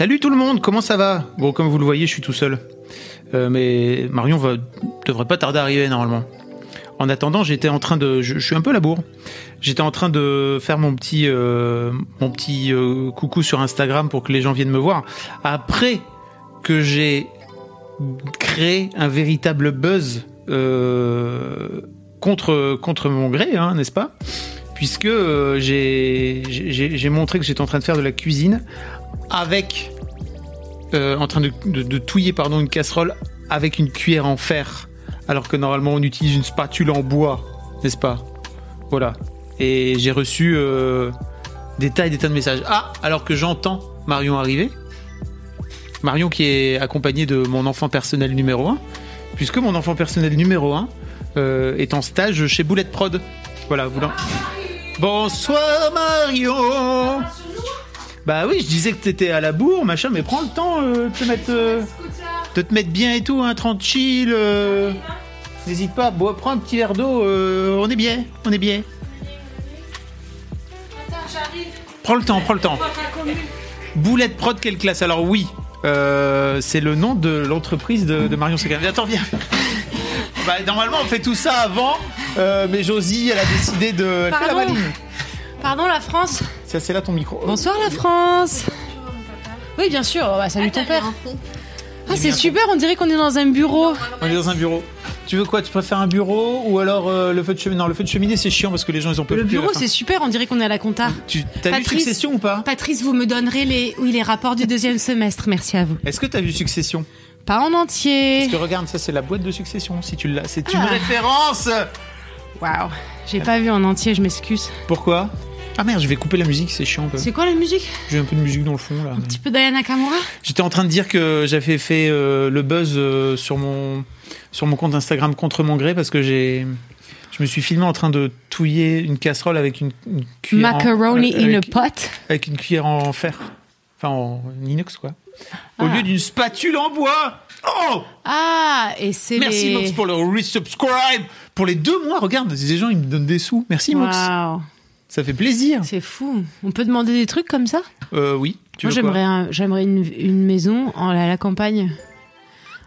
Salut tout le monde, comment ça va Bon, comme vous le voyez, je suis tout seul. Euh, mais Marion va, devrait pas tarder à arriver normalement. En attendant, j'étais en train de, je, suis un peu à la bourre. J'étais en train de faire mon petit, euh, euh, coucou sur Instagram pour que les gens viennent me voir. Après que j'ai créé un véritable buzz contre mon gré, hein, n'est-ce pas? Puisque j'ai montré que j'étais en train de faire de la cuisine avec euh, en train de, de, touiller pardon une casserole avec une cuillère en fer, alors que normalement on utilise une spatule en bois, n'est-ce pas? Voilà. Et j'ai reçu euh, des tas et des tas de messages. Ah, alors que j'entends Marion arriver. Marion qui est accompagnée de mon enfant personnel numéro 1, puisque mon enfant personnel numéro 1 euh, est en stage chez Boulette Prod. Voilà, vous Bonsoir Marion Bah oui, je disais que t'étais à la bourre, machin, mais prends le temps euh, de te mettre, euh, de te mettre bien et tout, hein, tranquille. euh. N'hésite pas, bois, prends un petit verre d'eau, euh, on est bien, on est bien. Prends le temps, prends le temps. Boulette Prod, quelle classe Alors oui, euh, c'est le nom de l'entreprise de, de Marion Segan. Attends, viens. Bah, normalement, on fait tout ça avant, euh, mais Josie, elle a décidé de... Elle fait la Pardon. maline. Pardon la France Ça, c'est là ton micro. Bonsoir la France. Oui bien sûr, Oh, bah, salut ton père. Ah c'est super, on dirait qu'on est dans un bureau. On est dans un bureau. Tu veux quoi? Tu préfères un bureau ou alors euh, le feu de cheminée Non, le feu de cheminée c'est chiant parce que les gens ils ont pas Le bureau c'est super, on dirait qu'on est à la compta. Tu t'as vu Patrice. Succession ou pas? Patrice, vous me donnerez les, oui, les rapports du deuxième semestre, merci à vous. Est-ce que t'as vu Succession? Pas en entier. Parce que regarde, ça c'est la boîte de Succession. Si tu l'as, c'est une Ah. référence. Waouh. J'ai pas vu en entier, je m'excuse. Pourquoi? Ah merde, je vais couper la musique, c'est chiant. C'est quoi la musique? J'ai un peu de musique dans le fond là. Un petit peu Diana Kamura J'étais en train de dire que j'avais fait euh, le buzz euh, sur mon sur mon compte Instagram contre mon gré parce que j'ai je me suis filmé en train de touiller une casserole avec une, une cuillère en- Macaroni avec- in a pot avec une cuillère en fer. Enfin, en inox, quoi. Au Ah. lieu d'une spatule en bois. Oh Ah, et c'est Merci, les... Mox, pour le resubscribe. Pour les deux mois, regarde, des gens, ils me donnent des sous. Merci, Mox. Ça fait plaisir. c'est fou. On peut demander des trucs comme ça? Euh, oui. Tu Moi, j'aimerais un- j'aimerais une, une maison en, à la campagne.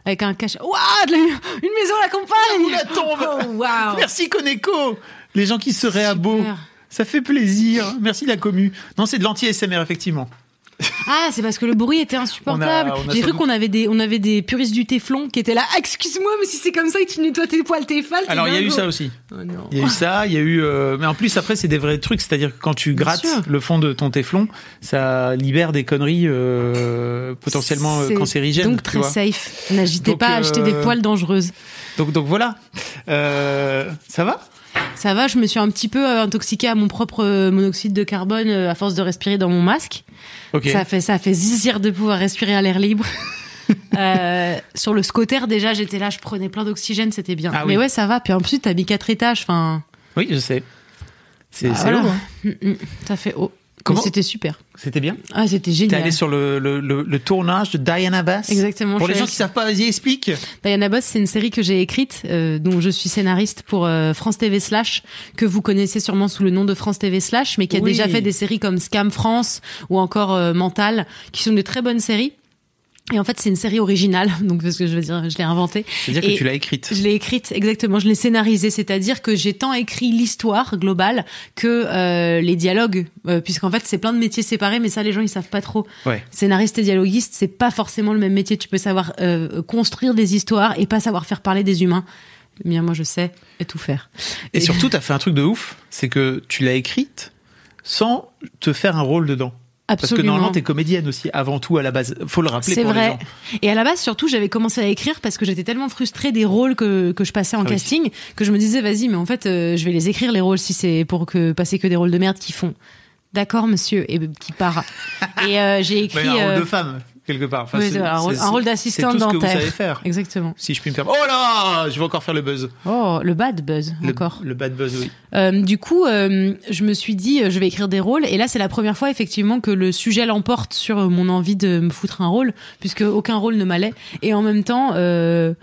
Avec un cache. Waouh Une maison à la campagne la tombe. Oh, waouh Merci, Koneko. Les gens qui seraient à beau. Ça fait plaisir. Merci, la commu. Non, c'est de l'anti-SMR, effectivement. Ah, c'est parce que le bruit était insupportable. J'ai cru qu'on avait des, on avait des puristes du téflon qui étaient là. Ah, Excuse-moi, mais si c'est comme ça que tu nettoies tes poils, tes fals. Alors, il y a eu ça aussi. Oh. Il y a eu ça, il y a eu. euh, Mais en plus, après, c'est des vrais trucs. C'est-à-dire que quand tu grattes le fond de ton téflon, ça libère des conneries euh, potentiellement euh, cancérigènes. Donc tu très vois. safe. N'hésitez Donc, pas à acheter des poils dangereuses. Donc, donc voilà. Ça va? Ça va, je me suis un petit peu euh, intoxiquée à mon propre euh, monoxyde de carbone euh, à force de respirer dans mon masque. Ok. Ça fait ça fait zizir de pouvoir respirer à l'air libre. Euh, sur le scotter déjà j'étais là je prenais plein d'oxygène c'était bien Ah mais oui. ouais ça va puis en plus t'as mis quatre étages enfin Oui, je sais. C'est Ah, c'est voilà. haut, hein. Ça fait haut Comment- c'était super C'était bien. ah c'était T'es génial allé sur le, le, le, le tournage de Diana Bass. Exactement, Pour les gens qui savent pas, vas-y, explique. Diana Boss, c'est une série que j'ai écrite, euh, dont je suis scénariste pour euh, France TV Slash, que vous connaissez sûrement sous le nom de France TV Slash, mais qui a Oui. déjà fait des séries comme Scam France ou encore euh, Mental, qui sont de très bonnes séries. Et en fait, c'est une série originale, donc parce que je veux dire, je l'ai inventée. C'est-à-dire que Et tu l'as écrite. Je l'ai écrite exactement, je l'ai scénarisée, c'est-à-dire que j'ai tant écrit l'histoire globale que euh, les dialogues, euh, puisqu'en fait c'est plein de métiers séparés, mais ça les gens ils savent pas trop. Ouais. Scénariste et dialoguiste, c'est pas forcément le même métier. Tu peux savoir euh, construire des histoires et pas savoir faire parler des humains. Le mien, moi je sais et tout faire. Et surtout, t'as fait un truc de ouf, c'est que tu l'as écrite sans te faire un rôle dedans. Parce que Absolument. normalement, t'es comédienne aussi, avant tout, à la base. Faut le rappeler C'est les vrai. gens. Et à la base, surtout, j'avais commencé à écrire parce que j'étais tellement frustrée des rôles que, que je passais en Ah oui. casting que je me disais, vas-y, mais en fait, euh, je vais les écrire les rôles si c'est pour que passer que des rôles de merde qui font d'accord, monsieur, et qui part. et euh, j'ai écrit. Bah, un rôle euh, de femme, quelque part. Enfin, oui, c'est- un rôle- c'est- un rôle c'est d'assistante tout ce que vous dentaire. savez faire. Exactement. Si je puis me permettre. Oh là Je vais encore faire le buzz. Oh, le bad buzz, Le, encore. le bad buzz, oui. Euh, du coup, euh, je me suis dit, euh, je vais écrire des rôles. Et là, c'est la première fois, effectivement, que le sujet l'emporte sur euh, mon envie de me foutre un rôle, puisque aucun rôle ne m'allait. Et en même temps, euh,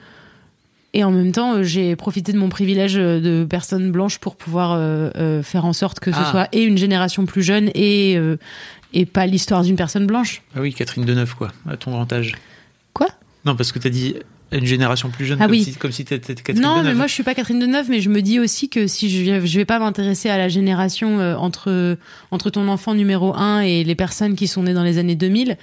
et en même temps, euh, j'ai profité de mon privilège euh, de personne blanche pour pouvoir euh, faire en sorte que ce Ah. soit et une génération plus jeune et euh, et pas l'histoire d'une personne blanche. Ah oui, Catherine Deneuve, quoi, à ton grand âge. Quoi? Non, parce que t'as dit une génération plus jeune, Ah comme, oui. si, comme si t'étais Catherine non, Deneuve. mais moi je suis pas Catherine Deneuve, mais je me dis aussi que si je je vais pas m'intéresser à la génération euh, entre entre ton enfant numéro 1 et les personnes qui sont nées dans les années 2000,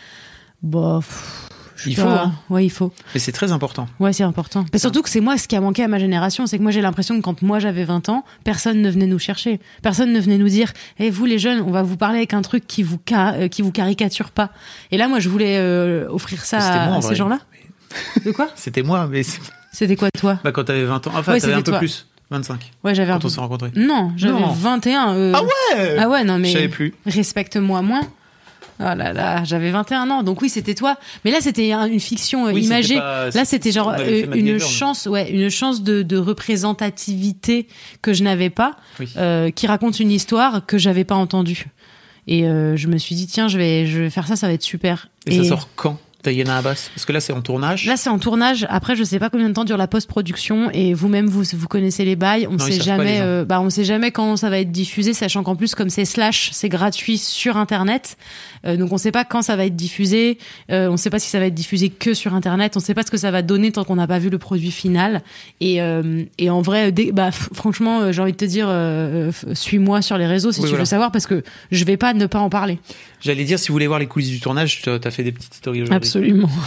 bah pff, je Il faut, pas. hein. Ouais, il faut. Mais c'est très important. Ouais, c'est important. Mais surtout que c'est moi ce qui a manqué à ma génération, c'est que moi j'ai l'impression que quand moi j'avais 20 ans, personne ne venait nous chercher. Personne ne venait nous dire "Eh vous les jeunes, on va vous parler avec un truc qui vous ca- euh, qui vous caricature pas." Et là moi je voulais euh, offrir ça à, moi, en à ces gens-là. De quoi? C'était moi, mais C'était quoi toi? Bah, quand t'avais 20 ans. Enfin, Ouais, t'avais un peu toi. plus. 25. Ouais, j'avais un Quand on s'est rencontrés. Non, j'avais Non. 21. euh, Ah ouais? Ah ouais, non mais. Je savais plus. Respecte-moi moins. Oh là là, j'avais 21 ans, donc oui, c'était toi. Mais là, c'était un- une fiction euh, Oui, imagée. pas- Là, c'était genre euh, une chance, ouais, une chance de, de représentativité que je n'avais pas, Oui. euh, qui raconte une histoire que j'avais pas entendue. Et euh, je me suis dit, tiens, je vais, je vais faire ça, ça va être super. Et, ça sort quand? Diana Abbas? Parce que là, c'est en tournage. Là, c'est en tournage. Après, je sais pas combien de temps dure la post-production. Et vous-même, vous, vous connaissez les bails. On ils sait jamais, euh, bah, on sait jamais quand ça va être diffusé, sachant qu'en plus, comme c'est slash, c'est gratuit sur Internet. Euh, donc, on sait pas quand ça va être diffusé. Euh, on sait pas si ça va être diffusé que sur Internet. On sait pas ce que ça va donner tant qu'on n'a pas vu le produit final. Et, euh, et en vrai, dès- bah, franchement, euh, j'ai envie de te dire, euh, suis-moi sur les réseaux si Oui, tu voilà. veux savoir, parce que je vais pas ne pas en parler. J'allais dire, si vous voulez voir les coulisses du tournage, t'as fait des petites stories aujourd'hui. Absolument.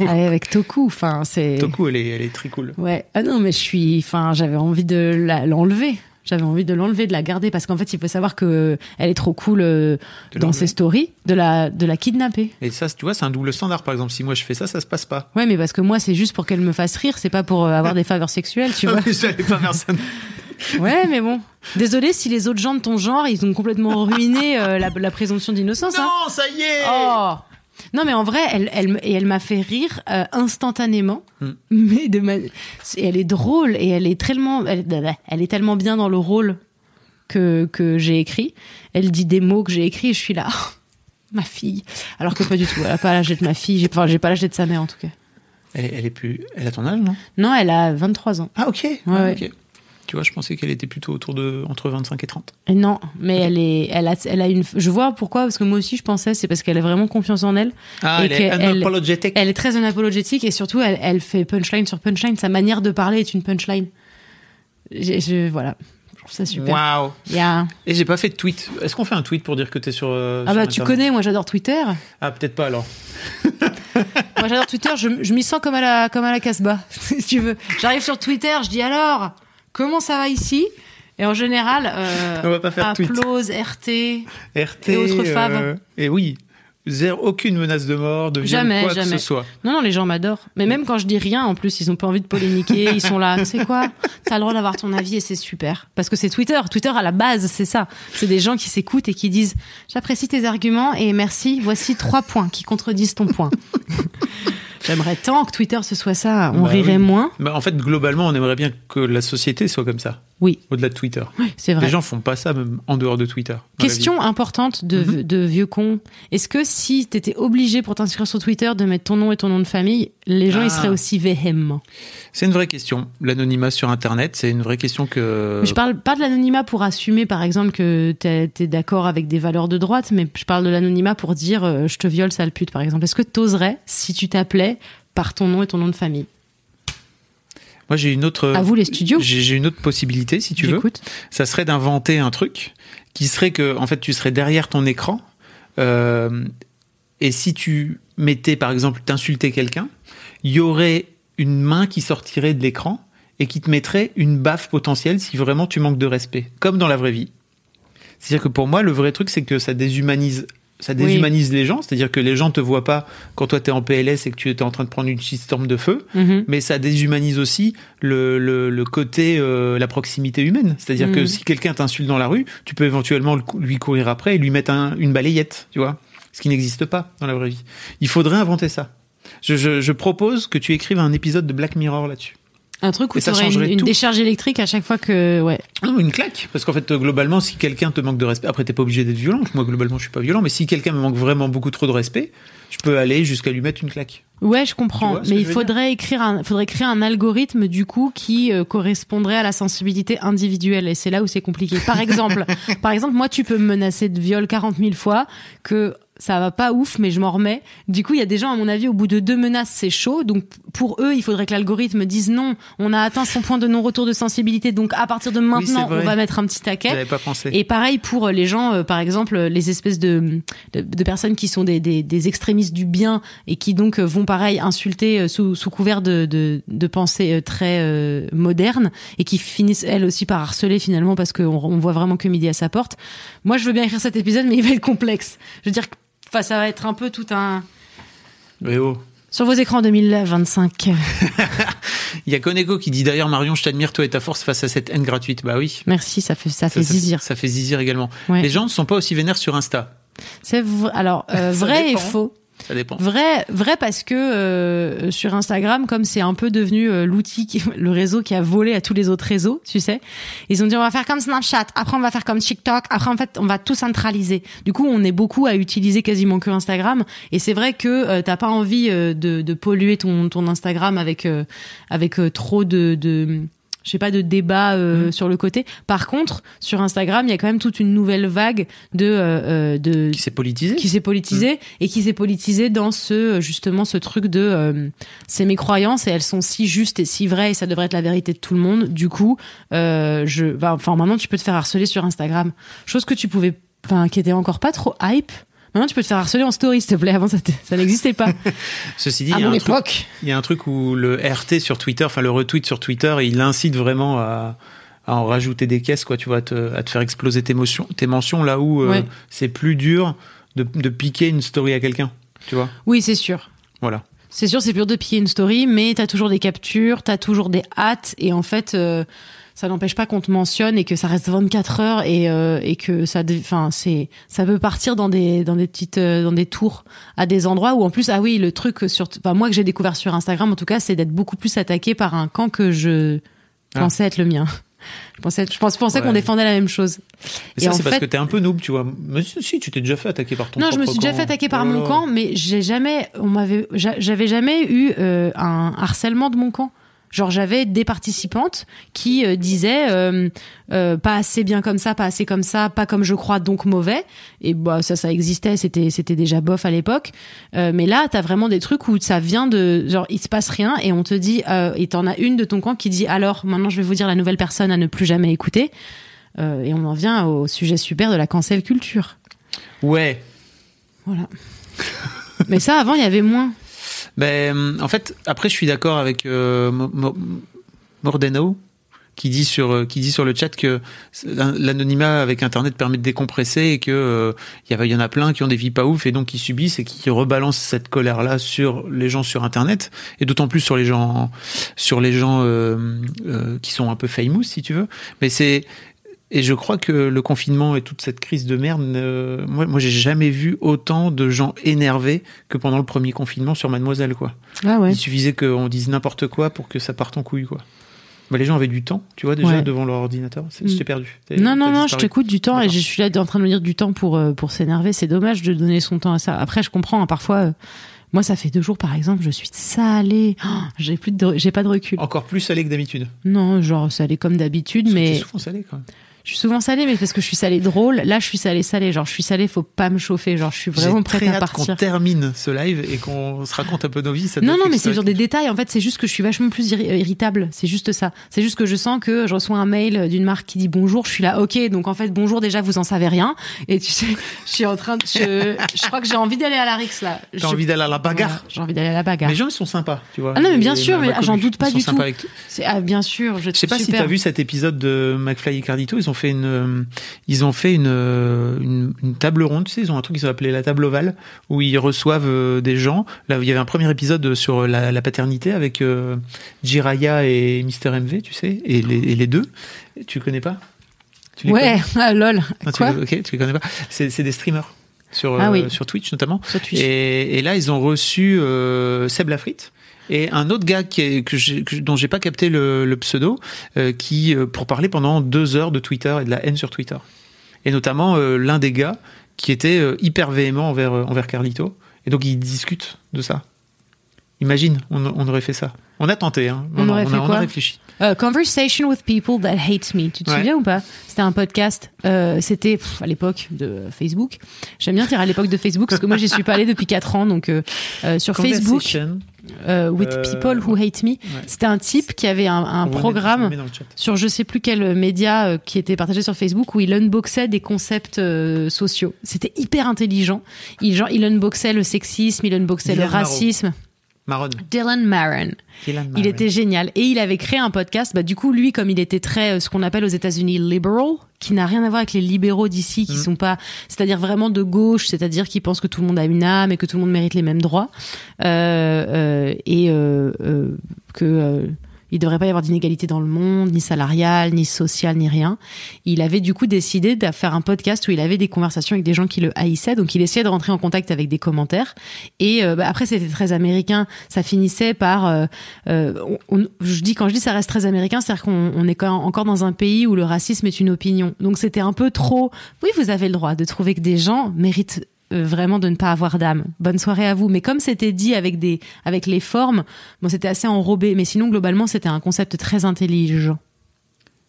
Ouais, avec Toku, enfin, c'est. Toku, elle est, elle est très cool. Ouais. Ah non, mais je suis. Enfin, j'avais envie de l'enlever. J'avais envie de l'enlever, de la garder, parce qu'en fait, il faut savoir que elle est trop cool euh, dans ses stories, de la de la kidnapper. Et ça, tu vois, c'est un double standard. Par exemple, si moi je fais ça, ça se passe pas. Ouais, mais parce que moi, c'est juste pour qu'elle me fasse rire, c'est pas pour euh, avoir des faveurs sexuelles, tu vois. J'allais pas faire ça. Ouais, mais bon. Désolé si les autres gens de ton genre, ils ont complètement ruiné euh, la, la présomption d'innocence. hein. Non, ça y est Oh non mais en vrai, elle, elle, et elle m'a fait rire euh, instantanément. Hmm. Mais de ma... et elle est drôle et elle est tellement, elle, elle est tellement bien dans le rôle que, que j'ai écrit. Elle dit des mots que j'ai écrits et je suis là, ma fille. Alors que pas du tout. Elle a pas l'âge d'être ma fille. J'ai, enfin, j'ai pas l'âge d'être sa mère en tout cas. elle, est- elle est plus. Elle a ton âge, non? Non, elle a 23 ans. Ah, ok. Ah, ouais. Tu vois, je pensais qu'elle était plutôt autour de entre 25 et 30. Et non, mais elle est, elle a, elle a une. Je vois pourquoi parce que moi aussi je pensais c'est parce qu'elle a vraiment confiance en elle. Ah, Et elle est qu'elle- unapologetic. Elle est très unapologétique et surtout elle, elle fait punchline sur punchline. Sa manière de parler est une punchline. Je, je- voilà, je trouve ça super. Waouh Il y a- Et j'ai pas fait de tweet. Est-ce qu'on fait un tweet pour dire que t'es sur. euh, Ah sur bah tu connais, moi j'adore Twitter. Ah, peut-être pas alors. Moi j'adore Twitter. Je, je m'y sens comme à la comme à la Casbah, si tu veux. J'arrive sur Twitter, je dis alors? Comment ça va ici? Et en général, euh, On va pas faire tweet. applause, RT. RT. Et autres faves. euh, et oui. Zéro, aucune menace de mort, de viol, Jamais, quoi que jamais. ce soit. Non, non, les gens m'adorent. Mais même quand je dis rien, en plus, ils ont pas envie de polémiquer. Ils sont là, tu sais quoi? T'as le droit d'avoir ton avis et c'est super. Parce que c'est Twitter. Twitter, à la base, c'est ça. C'est des gens qui s'écoutent et qui disent J'apprécie tes arguments et merci, voici trois points qui contredisent ton point. J'aimerais tant que Twitter ce soit ça. On Bah rirait oui. moins. Bah, en fait, globalement, on aimerait bien que la société soit comme ça, Oui, au-delà de Twitter. c'est vrai. Les gens font pas ça même en dehors de Twitter. Question importante de, Mhm. de vieux con. Est-ce que si t'étais obligé pour t'inscrire sur Twitter de mettre ton nom et ton nom de famille, les gens Ah. ils seraient aussi véhéments. C'est une vraie question. L'anonymat sur Internet, c'est une vraie question que. Mais je parle pas de l'anonymat pour assumer, par exemple, que t'es es, d'accord avec des valeurs de droite, mais je parle de l'anonymat pour dire euh, je te viole, sale pute, par exemple. Est-ce que t'oserais si tu t'appelais par ton nom et ton nom de famille? Moi, j'ai une autre. À vous, les studios. J'ai une autre possibilité, si tu veux. Ça serait d'inventer un truc qui serait que, en fait, tu serais derrière ton écran. euh, et si tu mettais, par exemple, t'insulter quelqu'un, il y aurait une main qui sortirait de l'écran et qui te mettrait une baffe potentielle si vraiment tu manques de respect, comme dans la vraie vie. C'est-à-dire que pour moi, le vrai truc, c'est que ça déshumanise ça déshumanise les gens, c'est-à-dire que les gens te voient pas quand toi tu es en PLS et que tu es en train de prendre une shitstorm de feu, Mhm. mais ça déshumanise aussi le, le, le côté, euh, la proximité humaine. C'est-à-dire que Mhm. si quelqu'un t'insulte dans la rue, tu peux éventuellement le lui courir après et lui mettre un- une balayette, tu vois, ce qui n'existe pas dans la vraie vie. Il faudrait inventer ça. Je, je, je propose que tu écrives un épisode de Black Mirror là-dessus. Un truc où tu ça aurais une, décharge électrique à chaque fois que. Ouais. Non, une claque. Parce qu'en fait, euh, globalement, si quelqu'un te manque de respect, après, t'es pas obligé d'être violent. Moi, globalement, je suis pas violent, mais si quelqu'un me manque vraiment beaucoup trop de respect, je peux aller jusqu'à lui mettre une claque. Ouais, je comprends. Mais il faudrait écrire un, faudrait créer un algorithme du coup qui euh, correspondrait à la sensibilité individuelle. Et c'est là où c'est compliqué. Par exemple, par exemple, moi, tu peux me menacer de viol 40 000 fois que ça va pas ouf, mais je m'en remets. Du coup, il y a des gens, à mon avis, au bout de deux menaces, c'est chaud. Donc, pour eux, il faudrait que l'algorithme dise non, on a atteint son point de non-retour de sensibilité. Donc, à partir de maintenant, on va mettre un petit taquet. Pas pensé. Et pareil pour les gens, euh, par exemple, les espèces de, de, de personnes qui sont des, des, des extrémistes du bien et qui donc euh, vont pareil insulter euh, sous, sous couvert de, de, de pensées euh, très euh, modernes et qui finissent elles aussi par harceler finalement parce qu'on on voit vraiment que midi à sa porte. Moi, je veux bien écrire cet épisode, mais il va être complexe. Je veux dire, enfin, ça va être un peu tout un Mais oh. sur vos écrans 2025. Il y a Koneko qui dit d'ailleurs, Marion, je t'admire, toi et ta force face à cette haine gratuite. Bah oui. Merci, ça fait ça, fait ça, zizir. Ça fait zizir également. Ouais. Les gens ne sont pas aussi vénères sur Insta. C'est vrai. Alors euh, vrai et faux. Vrai, vrai parce que euh, sur Instagram, comme c'est un peu devenu euh, l'outil, le réseau qui a volé à tous les autres réseaux, tu sais, ils ont dit on va faire comme Snapchat, après on va faire comme TikTok, après en fait on va tout centraliser. Du coup, on est beaucoup à utiliser quasiment que Instagram, et c'est vrai que euh, t'as pas envie euh, de, de polluer ton, ton Instagram avec avec trop de, de je sais pas de débat euh, Mm. sur le côté. Par contre, sur Instagram, il y a quand même toute une nouvelle vague de euh, euh, de Qui s'est politisé qui s'est politisé et qui s'est politisé dans ce justement ce truc de euh, c'est mes croyances et elles sont si justes et si vraies et ça devrait être la vérité de tout le monde. Du coup euh, je bah, enfin maintenant tu peux te faire harceler sur Instagram. Chose que tu pouvais enfin qui était encore pas trop hype maintenant tu peux te faire harceler en story s'il te plaît. Avant ça, ça n'existait pas. Ceci dit, à il y, a mon un truc, époque. il y a un truc où le RT sur Twitter, enfin le retweet sur Twitter, il incite vraiment à, à en rajouter des caisses, quoi, tu vois, à te, à te faire exploser tes, motions, tes mentions là où euh, c'est plus dur de, de piquer une story à quelqu'un, tu vois. oui c'est sûr. Voilà. C'est sûr, c'est plus dur de piquer une story, mais t'as toujours des captures, t'as toujours des hâtes, et en fait, euh, ça n'empêche pas qu'on te mentionne et que ça reste 24 heures et, euh, et que ça, enfin, c'est, ça peut partir dans des, dans des petites, euh, dans des tours à des endroits où en plus, ah oui, le truc sur, enfin, moi que j'ai découvert sur Instagram, en tout cas, c'est d'être beaucoup plus attaqué par un camp que je Ah. pensais être le mien. Je pensais, je pensais Ouais. qu'on défendait la même chose. Mais Et ça, c'est parce que t'es un peu noob, tu vois. Mais si, tu t'es déjà fait attaquer par ton Non, je me suis déjà camp. fait attaquer par Oh mon camp, mais j'ai jamais, on m'avait, j'a- j'avais jamais eu euh, un harcèlement de mon camp. Genre j'avais des participantes qui euh, disaient euh, euh, pas assez bien comme ça, pas assez comme ça, pas comme je crois, donc mauvais. Et bah ça, ça existait, c'était c'était déjà bof à l'époque. Euh, mais là, t'as vraiment des trucs où ça vient de genre il se passe rien et on te dit euh, et t'en as une de ton camp qui dit alors maintenant je vais vous dire la nouvelle personne à ne plus jamais écouter. Euh, et on en vient au sujet super de la cancel culture. Ouais. Voilà. Mais ça, avant, il y avait moins. Ben, en fait, après, je suis d'accord avec euh, Mo- Mo- Mordeno qui dit sur euh, qui dit sur le chat que l'anonymat avec Internet permet de décompresser et que euh, il il y en a plein qui ont des vies pas ouf et donc qui subissent et qui rebalancent cette colère là sur les gens sur Internet et d'autant plus sur les gens sur les gens euh, euh, qui sont un peu famous si tu veux. Mais c'est et je crois que le confinement et toute cette crise de merde, euh, moi, moi j'ai jamais vu autant de gens énervés que pendant le premier confinement sur Mademoiselle, quoi. Ah ouais. Il suffisait qu'on dise n'importe quoi pour que ça parte en couille, quoi. Bah, les gens avaient du temps, tu vois, déjà, Ouais. devant leur ordinateur. Mm. Je t'ai perdu. T'as- Non, non, non, je t'écoute du temps et je suis là en train de me dire du temps pour, euh, pour s'énerver. C'est dommage de donner son temps à ça. Après, je comprends, hein, parfois, euh, moi, ça fait deux jours, par exemple, je suis salée. Oh, j'ai plus de, j'ai pas de recul. Encore plus salé que d'habitude. Non, genre, salée comme d'habitude, mais souvent salé, quand même. Je suis souvent salée, mais parce que je suis salée drôle. Là, je suis salée salée. Genre, je suis salée, faut pas me chauffer. Genre, je suis vraiment J'ai prête très à hâte qu'on partir. termine ce live et qu'on se raconte un peu nos vies. Ça Non, non, mais c'est sur des détails. En fait, c'est juste que je suis vachement plus euh, irritable. C'est juste ça. C'est juste que je sens que je reçois un mail d'une marque qui dit bonjour. Je suis là, ok. Donc en fait, bonjour déjà, vous en savez rien. Et tu sais, je suis en train de. Je, je crois que j'ai envie d'aller à la Rix là. Je- envie d'aller à la bagarre Voilà, j'ai envie d'aller à la bagarre. Les gens, ils sont sympas, tu vois. Ah non, mais bien sûr, j'en doute pas du tout. avec ah, bien sûr. Je, Je sais pas si t'as vu cet épisode de McFly et Cardito. Ils ont ont fait une, euh, ils ont fait une, euh, une, une table ronde. Tu sais, ils ont un truc qu'ils ont appelé la table ovale, où ils reçoivent euh, des gens. Là, il y avait un premier épisode sur la, la paternité avec euh, Jiraya et Mister MV, tu sais, et les, et les deux. Tu connais pas? Tu les Ouais, ah, lol. tu Quoi? les- Ok, tu les connais pas. C'est des streamers sur Ah euh, sur Twitch notamment. Sur Twitch. Et, et là, ils ont reçu euh, Seb Lafrite et un autre gars qui est, que dont j'ai pas capté le, le pseudo, euh, qui euh, pour parler pendant deux heures de Twitter et de la haine sur Twitter. Et notamment euh, l'un des gars qui était euh, hyper véhément envers envers Carlito. Et donc ils discutent de ça. Imagine, on, on aurait fait ça. On a tenté, hein. On aurait a, fait on a quoi? réfléchi. Euh, Conversation with people that hate me. Tu te Ouais. souviens ou pas? C'était un podcast. Euh, C'était à l'époque de Facebook. J'aime bien dire à l'époque de Facebook parce que moi j'y suis pas allée depuis 4 ans. Donc euh, sur Facebook. Euh, with Euh, people who hate me. C'était un type qui avait un, un programme. sur je sais plus quel média euh, qui était partagé sur Facebook où il unboxait des concepts euh, sociaux. C'était hyper intelligent. Il, genre, il unboxait le sexisme, il unboxait le racisme. Maron. Dylan Maron. Dylan Il était génial. Et il avait créé un podcast. Bah, du coup, lui, comme il était très, euh, ce qu'on appelle aux États-Unis liberal, qui n'a rien à voir avec les libéraux d'ici, qui Mhm. sont pas, c'est-à-dire vraiment de gauche, c'est-à-dire qui pensent que tout le monde a une âme et que tout le monde mérite les mêmes droits, euh, euh, et euh, euh, que euh, il devrait pas y avoir d'inégalité dans le monde, ni salariale, ni sociale, ni rien. Il avait du coup décidé de faire un podcast où il avait des conversations avec des gens qui le haïssaient, donc il essayait de rentrer en contact avec des commentaires. Et euh, bah, après, c'était très américain. Ça finissait par, euh, euh, je dis quand je dis ça reste très américain, c'est-à-dire qu'on on est encore dans un pays où le racisme est une opinion. Donc c'était un peu trop. Oui, vous avez le droit de trouver que des gens méritent vraiment de ne pas avoir d'âme. Bonne soirée à vous. Mais comme c'était dit avec des, avec les formes, bon, c'était assez enrobé. Mais sinon, globalement, c'était un concept très intelligent.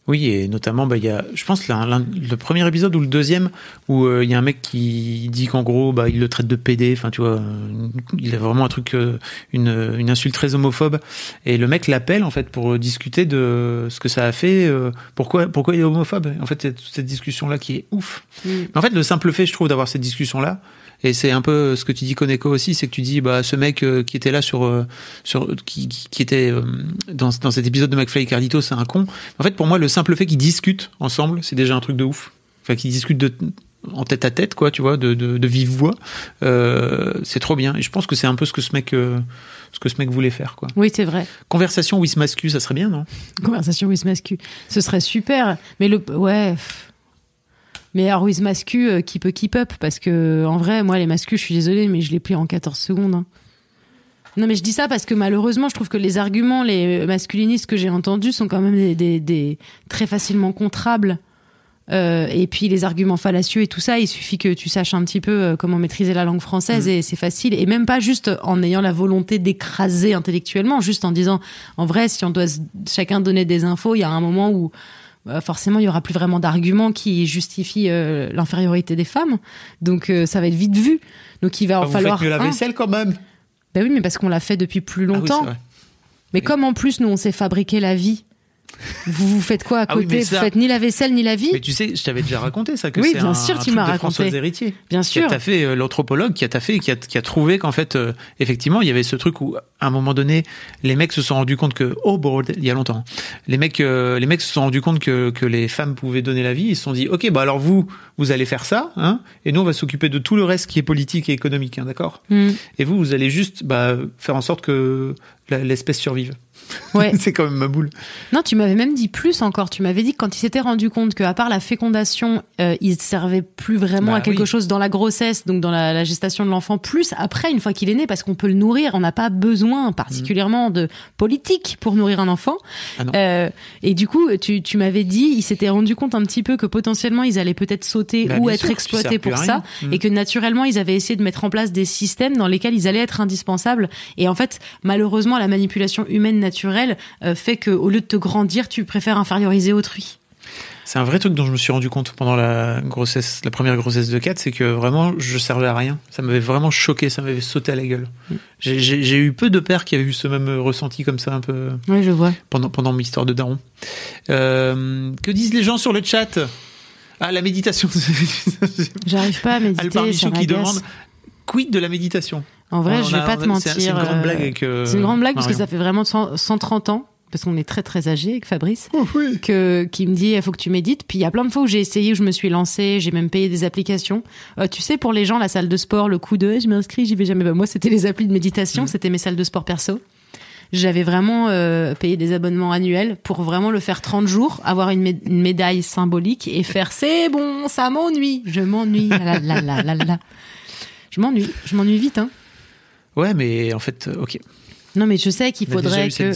Oui, et notamment, bah, il y a, je pense, l'un- le premier épisode ou le deuxième, où euh, il y a un mec qui dit qu'en gros, bah, il le traite de PD, enfin, tu vois, euh, il a vraiment un truc, euh, une, une insulte très homophobe. Et le mec l'appelle, en fait, pour discuter de ce que ça a fait, euh, pourquoi, pourquoi il est homophobe. En fait, c'est toute cette discussion-là qui est ouf. Mais en fait, le simple fait, je trouve, d'avoir cette discussion-là, et c'est un peu ce que tu dis, Koneko aussi, c'est que tu dis, bah, ce mec euh, qui était là sur, euh, sur, qui, qui, était euh, dans, dans cet épisode de McFly et Carlito, c'est un con. En fait, pour moi, le simple fait qu'ils discutent ensemble, c'est déjà un truc de ouf. Enfin, qu'ils discutent de, en tête à tête, quoi, tu vois, de, de, de vive voix, euh, c'est trop bien. Et je pense que c'est un peu ce que ce mec, euh, ce que ce mec voulait faire, quoi. Oui, c'est vrai. Conversation with Mascu, ça serait bien, non? Conversation with Mascu. Ce serait super. Mais le, ouais. pff. Mais alors, with Mascu, euh, qui peut keep up Parce que, en vrai, moi, les Mascus, je suis désolée, mais je les plie en 14 secondes. hein. Non, mais je dis ça parce que malheureusement, je trouve que les arguments, les masculinistes que j'ai entendus sont quand même des, des- des- très facilement contrables. Euh, et puis les arguments fallacieux et tout ça, il suffit que tu saches un petit peu euh, comment maîtriser la langue française et c'est facile. Et même pas juste en ayant la volonté d'écraser intellectuellement, juste en disant, en vrai, si on doit chacun donner des infos, il y a un moment où forcément il y aura plus vraiment d'arguments qui justifient euh, l'infériorité des femmes. Donc euh, ça va être vite vu. Donc il va en Bah, Vous falloir. faites mieux la un. vaisselle quand même. Ben oui, mais parce qu'on l'a fait depuis plus Ah oui, longtemps. mais comme en plus nous on s'est fabriqué la vie. Vous vous faites quoi à Ah oui, côté Vous faites ni la vaisselle ni la vie Mais tu sais, je t'avais déjà raconté ça, que Oui, c'est bien un, sûr, un tu truc m'as de raconté. Françoise Héritier. Bien qui sûr. a fait euh, l'anthropologue qui a taffé qui a, qui a trouvé qu'en fait euh, effectivement il y avait ce truc où à un moment donné les mecs se sont rendus compte que oh bordel il y a longtemps les mecs euh, les mecs se sont rendus compte que, que les femmes pouvaient donner la vie ils se sont dit ok bah alors vous vous allez faire ça hein et nous on va s'occuper de tout le reste qui est politique et économique hein, d'accord Hmm. et vous vous allez juste bah, faire en sorte que l'espèce survive Ouais. c'est quand même ma boule Non, tu m'avais même dit plus encore. Tu m'avais dit que quand il s'était rendu compte qu'à part la fécondation, euh, il servait plus vraiment Bah à quelque oui. chose dans la grossesse, donc dans la, la gestation de l'enfant, plus après, une fois qu'il est né, parce qu'on peut le nourrir. On n'a pas besoin particulièrement de politique pour nourrir un enfant. Ah. Euh, et du coup, tu, tu m'avais dit, il s'était rendu compte un petit peu que potentiellement, ils allaient peut-être sauter Bah, ou être sûr, exploités pour ça. rien. Mm. Et que naturellement, ils avaient essayé de mettre en place des systèmes dans lesquels ils allaient être indispensables. Et en fait, malheureusement, la manipulation humaine euh, fait que au lieu de te grandir, tu préfères inférioriser autrui. C'est un vrai truc dont je me suis rendu compte pendant la grossesse, la première grossesse de 4, c'est que vraiment je servais à rien. Ça m'avait vraiment choqué, ça m'avait sauté à la gueule. J'ai- J'ai eu peu de pères qui avaient eu ce même ressenti comme ça un peu Oui, je vois. pendant, pendant mon histoire de daron. Euh, que disent les gens sur le chat? Ah, la méditation. J'arrive pas à méditer, Alpar ça Michou qui demande quid de la méditation? En vrai, On je vais a- pas te mentir. C'est une grande euh, blague avec. euh, C'est une grande blague parce que ça fait vraiment 100 130 ans parce qu'on est très très âgé avec Fabrice, Oh oui. que, qui me dit il faut que tu médites. Puis il y a plein de fois où j'ai essayé, où je me suis lancée, j'ai même payé des applications. Euh, tu sais, pour les gens, la salle de sport, le coup de je m'inscris, j'y vais jamais. Bah, moi, c'était les applis de méditation, c'était mes salles de sport perso. J'avais vraiment euh, payé des abonnements annuels pour vraiment le faire 30 jours, avoir une, mé- une médaille symbolique et faire c'est bon, ça m'ennuie, je m'ennuie, la la la la la. Je m'ennuie, je m'ennuie vite, hein. Ouais, mais en fait, euh, ok. Non, mais je sais qu'il faudrait que.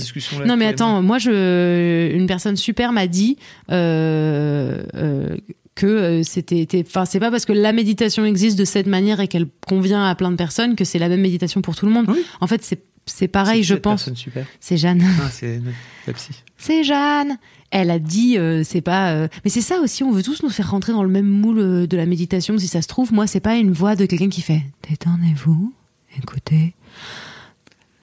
Non, mais attends, moi, je, une personne super m'a dit euh, euh, que c'était, était- enfin, c'est pas parce que la méditation existe de cette manière et qu'elle convient à plein de personnes que c'est la même méditation pour tout le monde. Oui. En fait, c'est, c'est pareil, je pense. C'est Jeanne. Ah, c'est la psy. C'est Jeanne. Elle a dit, euh, c'est pas. Mais c'est ça aussi, on veut tous nous faire rentrer dans le même moule de la méditation. Si ça se trouve, moi, c'est pas une voix de quelqu'un qui fait détendez-vous, écoutez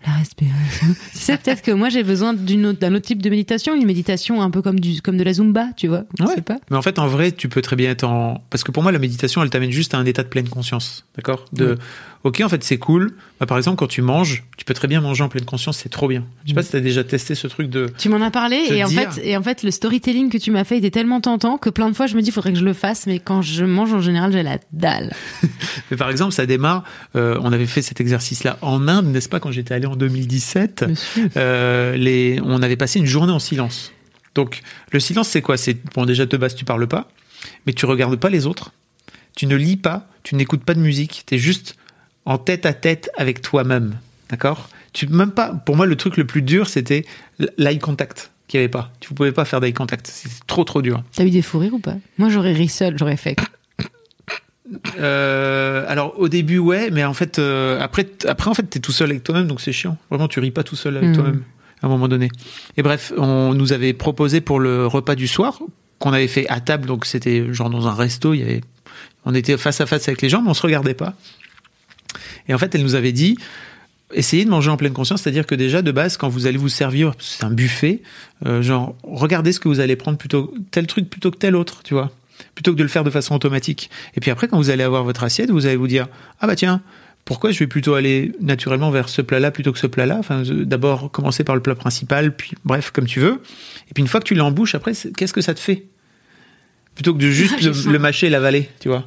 la respiration. tu sais, peut-être que moi, j'ai besoin d'une autre- d'un autre type de méditation, une méditation un peu comme, du, comme de la zumba, tu vois. Je Ouais. sais pas. Mais en fait, en vrai, tu peux très bien être en. Parce que pour moi, la méditation, elle t'amène juste à un état de pleine conscience. D'accord? De. Ok, en fait, c'est cool. Bah, par exemple, quand tu manges, tu peux très bien manger en pleine conscience, c'est trop bien. Je sais pas si t'as déjà testé ce truc de. Tu m'en as parlé et en, fait, et en fait, le storytelling que tu m'as fait était tellement tentant que plein de fois, je me dis, il faudrait que je le fasse, mais quand je mange, en général, j'ai la dalle. Mais par exemple, ça démarre. euh, on avait fait cet exercice-là en Inde, n'est-ce pas, quand j'étais allé en 2017 Monsieur. euh, les, on avait passé une journée en silence. Donc, le silence, c'est quoi? C'est bon, déjà de base, tu parles pas, mais tu regardes pas les autres, tu ne lis pas, tu n'écoutes pas de musique, tu es juste en tête à tête avec toi-même, d'accord? Tu même pas. Pour moi, le truc le plus dur, c'était l'eye contact qu'il n'y avait pas. Tu ne pouvais pas faire d'eye contact, c'était trop trop dur. T'as eu des fous rires ou pas? Moi, j'aurais ri seul, j'aurais fait. Euh, alors au début ouais, mais en fait euh, après après en fait t'es tout seul avec toi-même donc c'est chiant. Vraiment tu ris pas tout seul avec Mm. toi-même à un moment donné. Et bref, on nous avait proposé pour le repas du soir qu'on avait fait à table donc c'était genre dans un resto, il y avait on était face à face avec les gens mais on se regardait pas. Et en fait, elle nous avait dit essayez de manger en pleine conscience, c'est-à-dire que déjà de base quand vous allez vous servir, c'est un buffet, euh, genre regardez ce que vous allez prendre plutôt tel truc plutôt que tel autre, tu vois plutôt que de le faire de façon automatique. Et puis après, quand vous allez avoir votre assiette, vous allez vous dire ah bah tiens, pourquoi je vais plutôt aller naturellement vers ce plat-là plutôt que ce plat-là? Enfin, euh, d'abord commencer par le plat principal, puis bref, comme tu veux. Et puis une fois que tu l'as en bouche, après, qu'est-ce que ça te fait? Plutôt que de juste J'ai le, le mâcher et l'avaler, tu vois.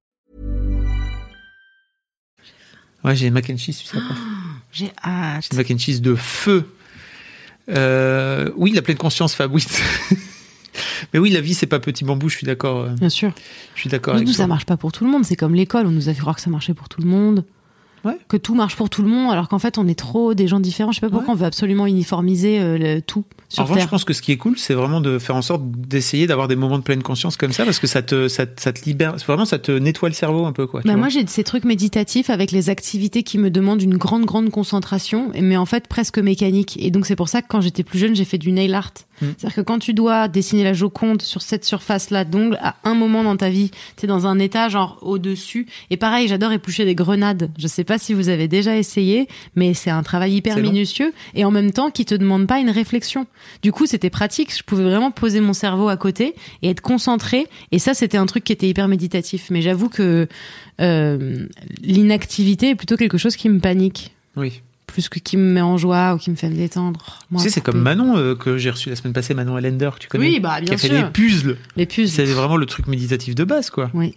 Ouais, j'ai mac and cheese, sais pas. J'ai hâte. J'ai mac and cheese de feu. Euh, oui, la pleine conscience, Fab, oui. Mais oui, la vie, c'est pas petit bambou, je suis d'accord. euh, Bien sûr. Je suis d'accord Mais avec nous, toi. ça marche pas pour tout le monde. C'est comme l'école. On nous a fait croire que ça marchait pour tout le monde. Ouais. Que tout marche pour tout le monde, alors qu'en fait, on est trop des gens différents. Je sais pas pourquoi Ouais. on veut absolument uniformiser euh, le- tout sur En revanche, Terre. je pense que ce qui est cool, c'est vraiment de faire en sorte d'essayer d'avoir des moments de pleine conscience comme ça, parce que ça te, ça, te- ça te libère, vraiment, ça te nettoie le cerveau un peu, quoi. Bah moi j'ai ces trucs méditatifs avec les activités qui me demandent une grande grande concentration mais en fait presque mécanique et donc c'est pour ça que quand j'étais plus jeune j'ai fait du nail art Mm. c'est-à-dire que quand tu dois dessiner la Joconde sur cette surface là d'ongles à un moment dans ta vie t'es dans un état genre au dessus et pareil j'adore éplucher des grenades. Je sais pas si vous avez déjà essayé mais c'est un travail hyper long. minutieux et en même temps qui te demande pas une réflexion. Du coup c'était pratique. Je pouvais vraiment poser mon cerveau à côté et être concentré. Et ça c'était un truc qui était hyper méditatif. Mais j'avoue que euh, l'inactivité est plutôt quelque chose qui me panique. Oui. Plus que qui me met en joie ou qui me fait me détendre. Tu sais, c'est comme Manon euh, que j'ai reçu la semaine passée, Manon Allender, tu connais. Oui, bah, bien qui a fait sûr. des puzzles. les puces. C'est vraiment le truc méditatif de base, quoi. Oui,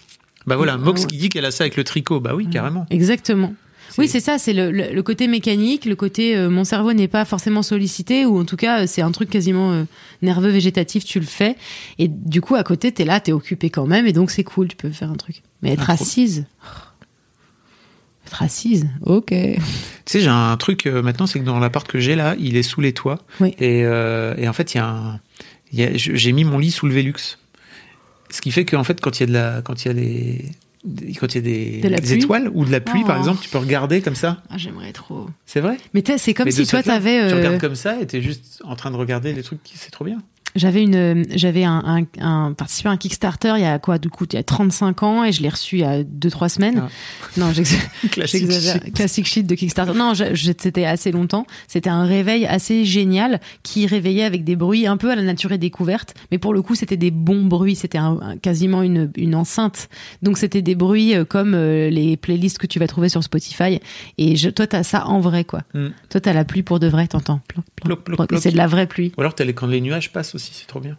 Bah voilà, Mox ouais. qui dit qu'elle a ça avec le tricot. Bah oui, carrément. exactement. Oui, c'est ça, c'est le, le- le côté mécanique, le côté euh, mon cerveau n'est pas forcément sollicité, ou en tout cas, euh, c'est un truc quasiment euh, nerveux, végétatif, tu le fais. Et du coup, à côté, t'es là, t'es occupé quand même, et donc c'est cool, tu peux faire un truc. Mais être assise. Être assise, ok. Tu sais, j'ai un truc euh, maintenant, c'est que dans l'appart que j'ai là, il est sous les toits. Oui. Et, euh, et en fait, il y a un. il y a- J'ai mis mon lit sous le Velux. Ce qui fait qu'en fait, quand il y a de la, quand il y a des, quand il y a des, De étoiles ou de la pluie, par Oh. exemple, tu peux regarder comme ça. Ah, j'aimerais trop. C'est vrai? Mais c'est comme Mais si toi, t'avais. Tu euh, regardes comme ça et t'es juste en train de regarder les trucs. C'est trop bien. J'avais une, j'avais un, un, un- participé à un Kickstarter il y a quoi, du coup, il y a 35 ans et je l'ai reçu il y a 2-3 semaines. Ah. Non, j'ex- Classique j'exagère. shit. Classic shit de Kickstarter. Non, c'était assez longtemps. C'était un réveil assez génial qui réveillait avec des bruits un peu à la nature et découverte. Mais pour le coup, c'était des bons bruits. C'était un- quasiment une, une enceinte. Donc c'était des bruits euh, comme euh, les playlists que tu vas trouver sur Spotify. Et je, toi, t'as ça en vrai, quoi. Mm. Toi, t'as la pluie pour de vrai, t'entends. C'est de la vraie pluie. Ou alors t'as les- quand les nuages passent aussi, c'est trop bien.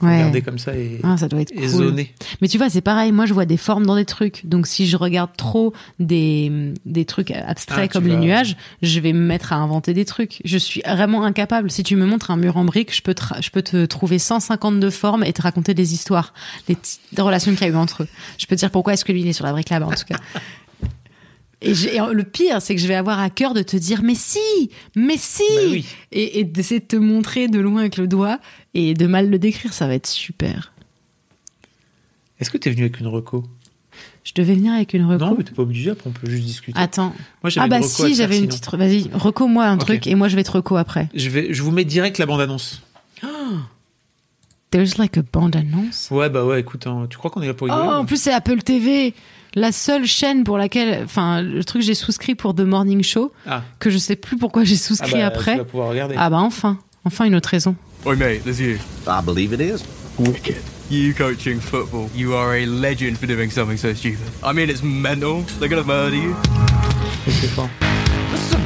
Ouais. Regarder comme ça et, Ah, ça doit être et cool. zoner. Mais tu vois, c'est pareil. Moi, je vois des formes dans des trucs. Donc, si je regarde trop des, des trucs abstraits Ah, comme les vas- nuages, je vais me mettre à inventer des trucs. Je suis vraiment incapable. Si tu me montres un mur en briques, je peux te, je peux te trouver 152 formes et te raconter des histoires, des relations qu'il y a eu entre eux. Je peux te dire pourquoi est-ce que lui il est sur la brique là-bas, en tout cas. Et, le pire, c'est que je vais avoir à cœur de te dire, mais si, mais si, Bah oui. et, et d'essayer de te montrer de loin avec le doigt et de mal le décrire, ça va être super. Est-ce que t'es venu avec une reco? Je devais venir avec une reco. Non, mais t'es pas obligé. Après, on peut juste discuter. Attends. Moi, Ah bah reco si, j'avais une petite. Vas-y, reco-moi un Ok. truc et moi je vais te reco après. Je vais, je vous mets direct la bande annonce. There's like a bande annonce. Ouais, bah ouais. Écoute, hein, tu crois qu'on est là pour Oh, en plus c'est Apple TV, la seule chaîne pour laquelle, enfin le truc que j'ai souscrit pour The Morning Show, Ah. que je sais plus pourquoi j'ai Ah souscrit bah, après. Tu vas pouvoir regarder. Ah bah enfin, enfin une autre raison. Oi, mate, there's you. I believe it is. Wicked. You coaching football. You are a legend for doing something so stupid. I mean, it's mental. They're gonna murder you. C'est fort.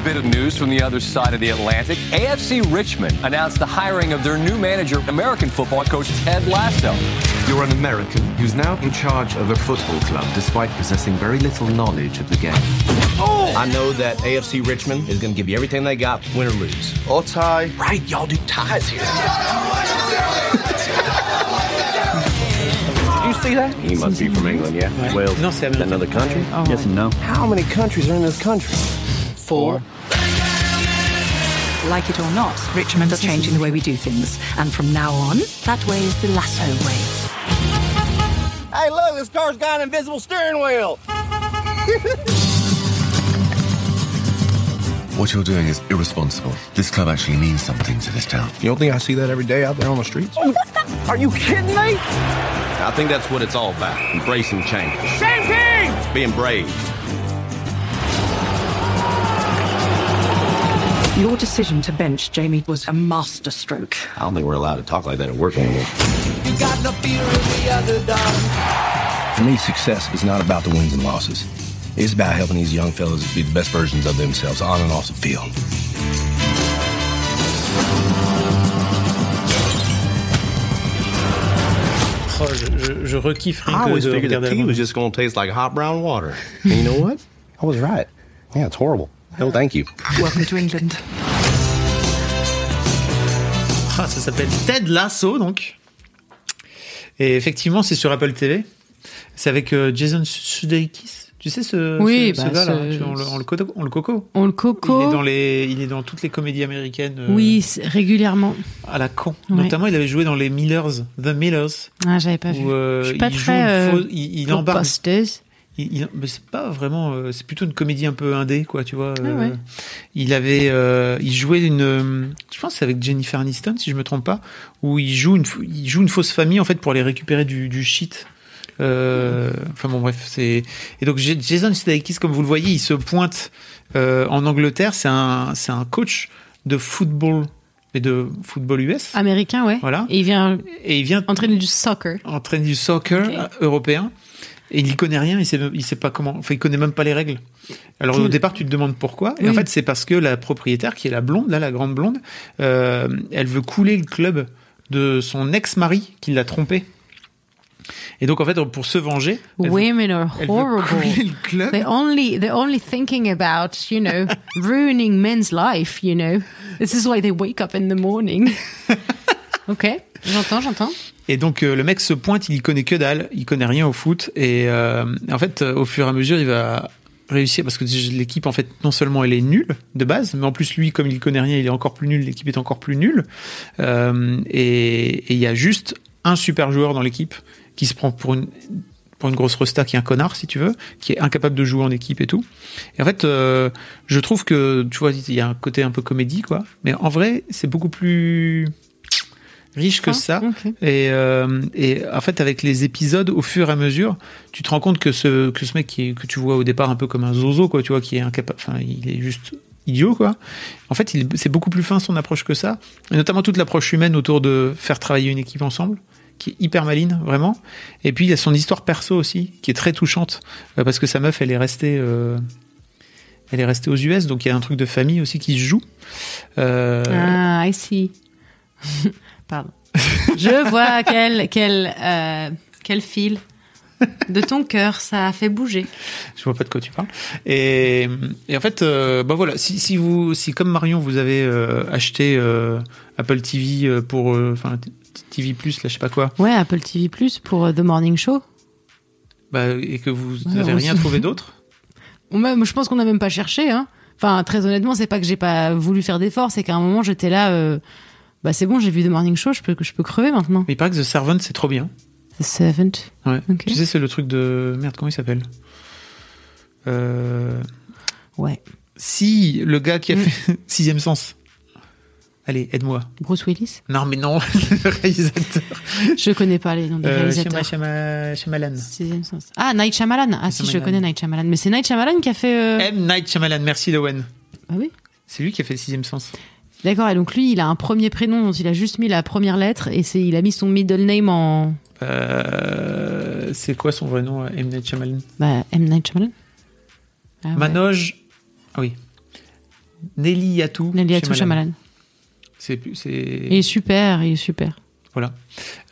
This is a bit of news from the other side of the Atlantic. AFC Richmond announced the hiring of their new manager, American football coach Ted Lasso. You're an American who's now in charge of a football club despite possessing very little knowledge of the game. Oh! I know that AFC Richmond is going to give you everything they got, win or lose. Or tie. Right, y'all do ties here. Did you see that? He must be from England, yeah? Well, Non, c'est américain. another country? Oh. Yes and no. How many countries are in this country? Four. Like it or not, Richmond are changing the way we do things. And from now on, that way is the lasso way. Hey, look, this car's got an invisible steering wheel. What you're doing is irresponsible. This club actually means something to this town. You don't think I see that every day out there on the streets? Oh, are you kidding me? I think that's what it's all about. Embracing change. Same thing! Being brave. Your decision to bench Jamie was a masterstroke. I don't think we're allowed to talk like that at work anymore. For me, success is not about the wins and losses. It's about helping these young fellas be the best versions of themselves on and off the field. Oh, je, je, je rekiffe I que always de figured that tea was just going to taste like hot brown water. And you know what? I was right. Yeah, it's horrible. No, thank you. Welcome to England. Ah, ça s'appelle Ted Lasso, donc. Et effectivement, c'est sur Apple TV. C'est avec euh, Jason Sudeikis. Tu sais ce, Oui, ce, ce bah, gars-là ce- tu- on, le, on le coco, on le coco. On le coco. Il est dans les, il est dans toutes les comédies américaines. euh, Oui, régulièrement. À la con. Ouais. Notamment, il avait joué dans les Millers, The Millers. Ah, j'avais pas vu. Euh, Je suis pas il joue très. une euh, fausse- il, il embarque. Il, il- mais c'est pas vraiment. euh, c'est plutôt une comédie un peu indé, quoi, tu vois. Ah euh, ouais. Il avait, euh, il jouait une. Je pense que c'est avec Jennifer Aniston, si je me trompe pas, où il joue une, il joue une fausse famille en fait pour aller récupérer du, du shit. Enfin bon bref c'est et donc Jason Sudeikis comme vous le voyez il se pointe en Angleterre c'est un c'est un coach de football et de football US Américain, ouais. Voilà. Et il vient et il vient entraîner du soccer. entraîner du soccer européen et il y connaît rien, il sait, il sait pas comment, enfin il connaît même pas les règles. Alors au départ tu te demandes pourquoi, et en fait c'est parce que la propriétaire qui est la blonde, là la grande blonde, euh, elle veut couler le club de son ex-mari qui l'a trompé. Et donc en fait, pour se venger, elle veut- Women are horrible. couler le club. They're only they're only thinking about you know ruining men's life. You know, this is why they wake up in the morning. ok, j'entends, j'entends. Et donc euh, le mec se pointe, il y connaît que dalle, il connaît rien au foot. Et euh, en fait euh, au fur et à mesure il va réussir parce que l'équipe en fait non seulement elle est nulle de base, mais en plus lui comme il connaît rien, il est encore plus nul, l'équipe est encore plus nulle. Et il y a juste un super joueur dans l'équipe qui se prend pour une pour une grosse resta qui est un connard si tu veux, qui est incapable de jouer en équipe et tout. Et en fait, je trouve que tu vois, il y a un côté un peu comédie quoi, mais en vrai c'est beaucoup plus riche que Ah, ça. Et, euh, et en fait, avec les épisodes, au fur et à mesure, tu te rends compte que ce, que ce mec qui est- que tu vois au départ un peu comme un zozo, quoi, tu vois, qui est incapable, enfin, il est juste idiot, quoi. En fait, c'est beaucoup plus fin son approche que ça, et notamment toute l'approche humaine autour de faire travailler une équipe ensemble qui est hyper maline, vraiment. Et puis, il y a son histoire perso aussi, qui est très touchante, euh, parce que sa meuf, elle est restée, euh, elle est restée aux US, donc il y a un truc de famille aussi qui se joue. Euh, Ah, I see. Pardon. Je vois quel quel euh, quel fil de ton cœur ça a fait bouger. Je vois pas de quoi tu parles. Et, et en fait, euh, bah voilà, si, si vous, si comme Marion, vous avez euh, acheté euh, Apple TV pour, enfin TV Plus, là, je sais pas quoi, Ouais, Apple TV Plus pour The Morning Show. bah, et que vous n'avez rien trouvé d'autre, même, je pense qu'on n'a même pas cherché. Hein. Enfin, très honnêtement, c'est pas que j'ai pas voulu faire d'efforts, c'est qu'à un moment j'étais là. Euh, bah c'est bon, j'ai vu The Morning Show, je peux je peux crever maintenant. mais il paraît que The Servant c'est trop bien. The Servant. Ouais. Tu sais, c'est le truc de merde, comment il s'appelle euh... Ouais. Si le gars qui a Mm. fait Sixième Sens. Allez, aide-moi. Bruce Willis. Non, mais non, le réalisateur. Je connais pas les noms des Euh, réalisateurs. Shama- Shama- Shyamalan. Sixième sens. Ah, Night Shyamalan. Ah si, je connais Night Shyamalan. Mais c'est Night Shyamalan qui a fait. euh, M. Night Shyamalan, merci Lowen. Ah oui. C'est lui qui a fait Sixième Sens. D'accord. Et donc lui, il a un premier prénom dont il a juste mis la première lettre et c'est il a mis son middle name en Euh, c'est quoi son vrai nom, euh, M. Night Shyamalan? Bah, M Night Shyamalan. Ah, ouais. Manoj. Ah oui. Nelly Yatou. Nelly Atou Shyamalan. C'est plus- c'est Il est super, il est super. voilà.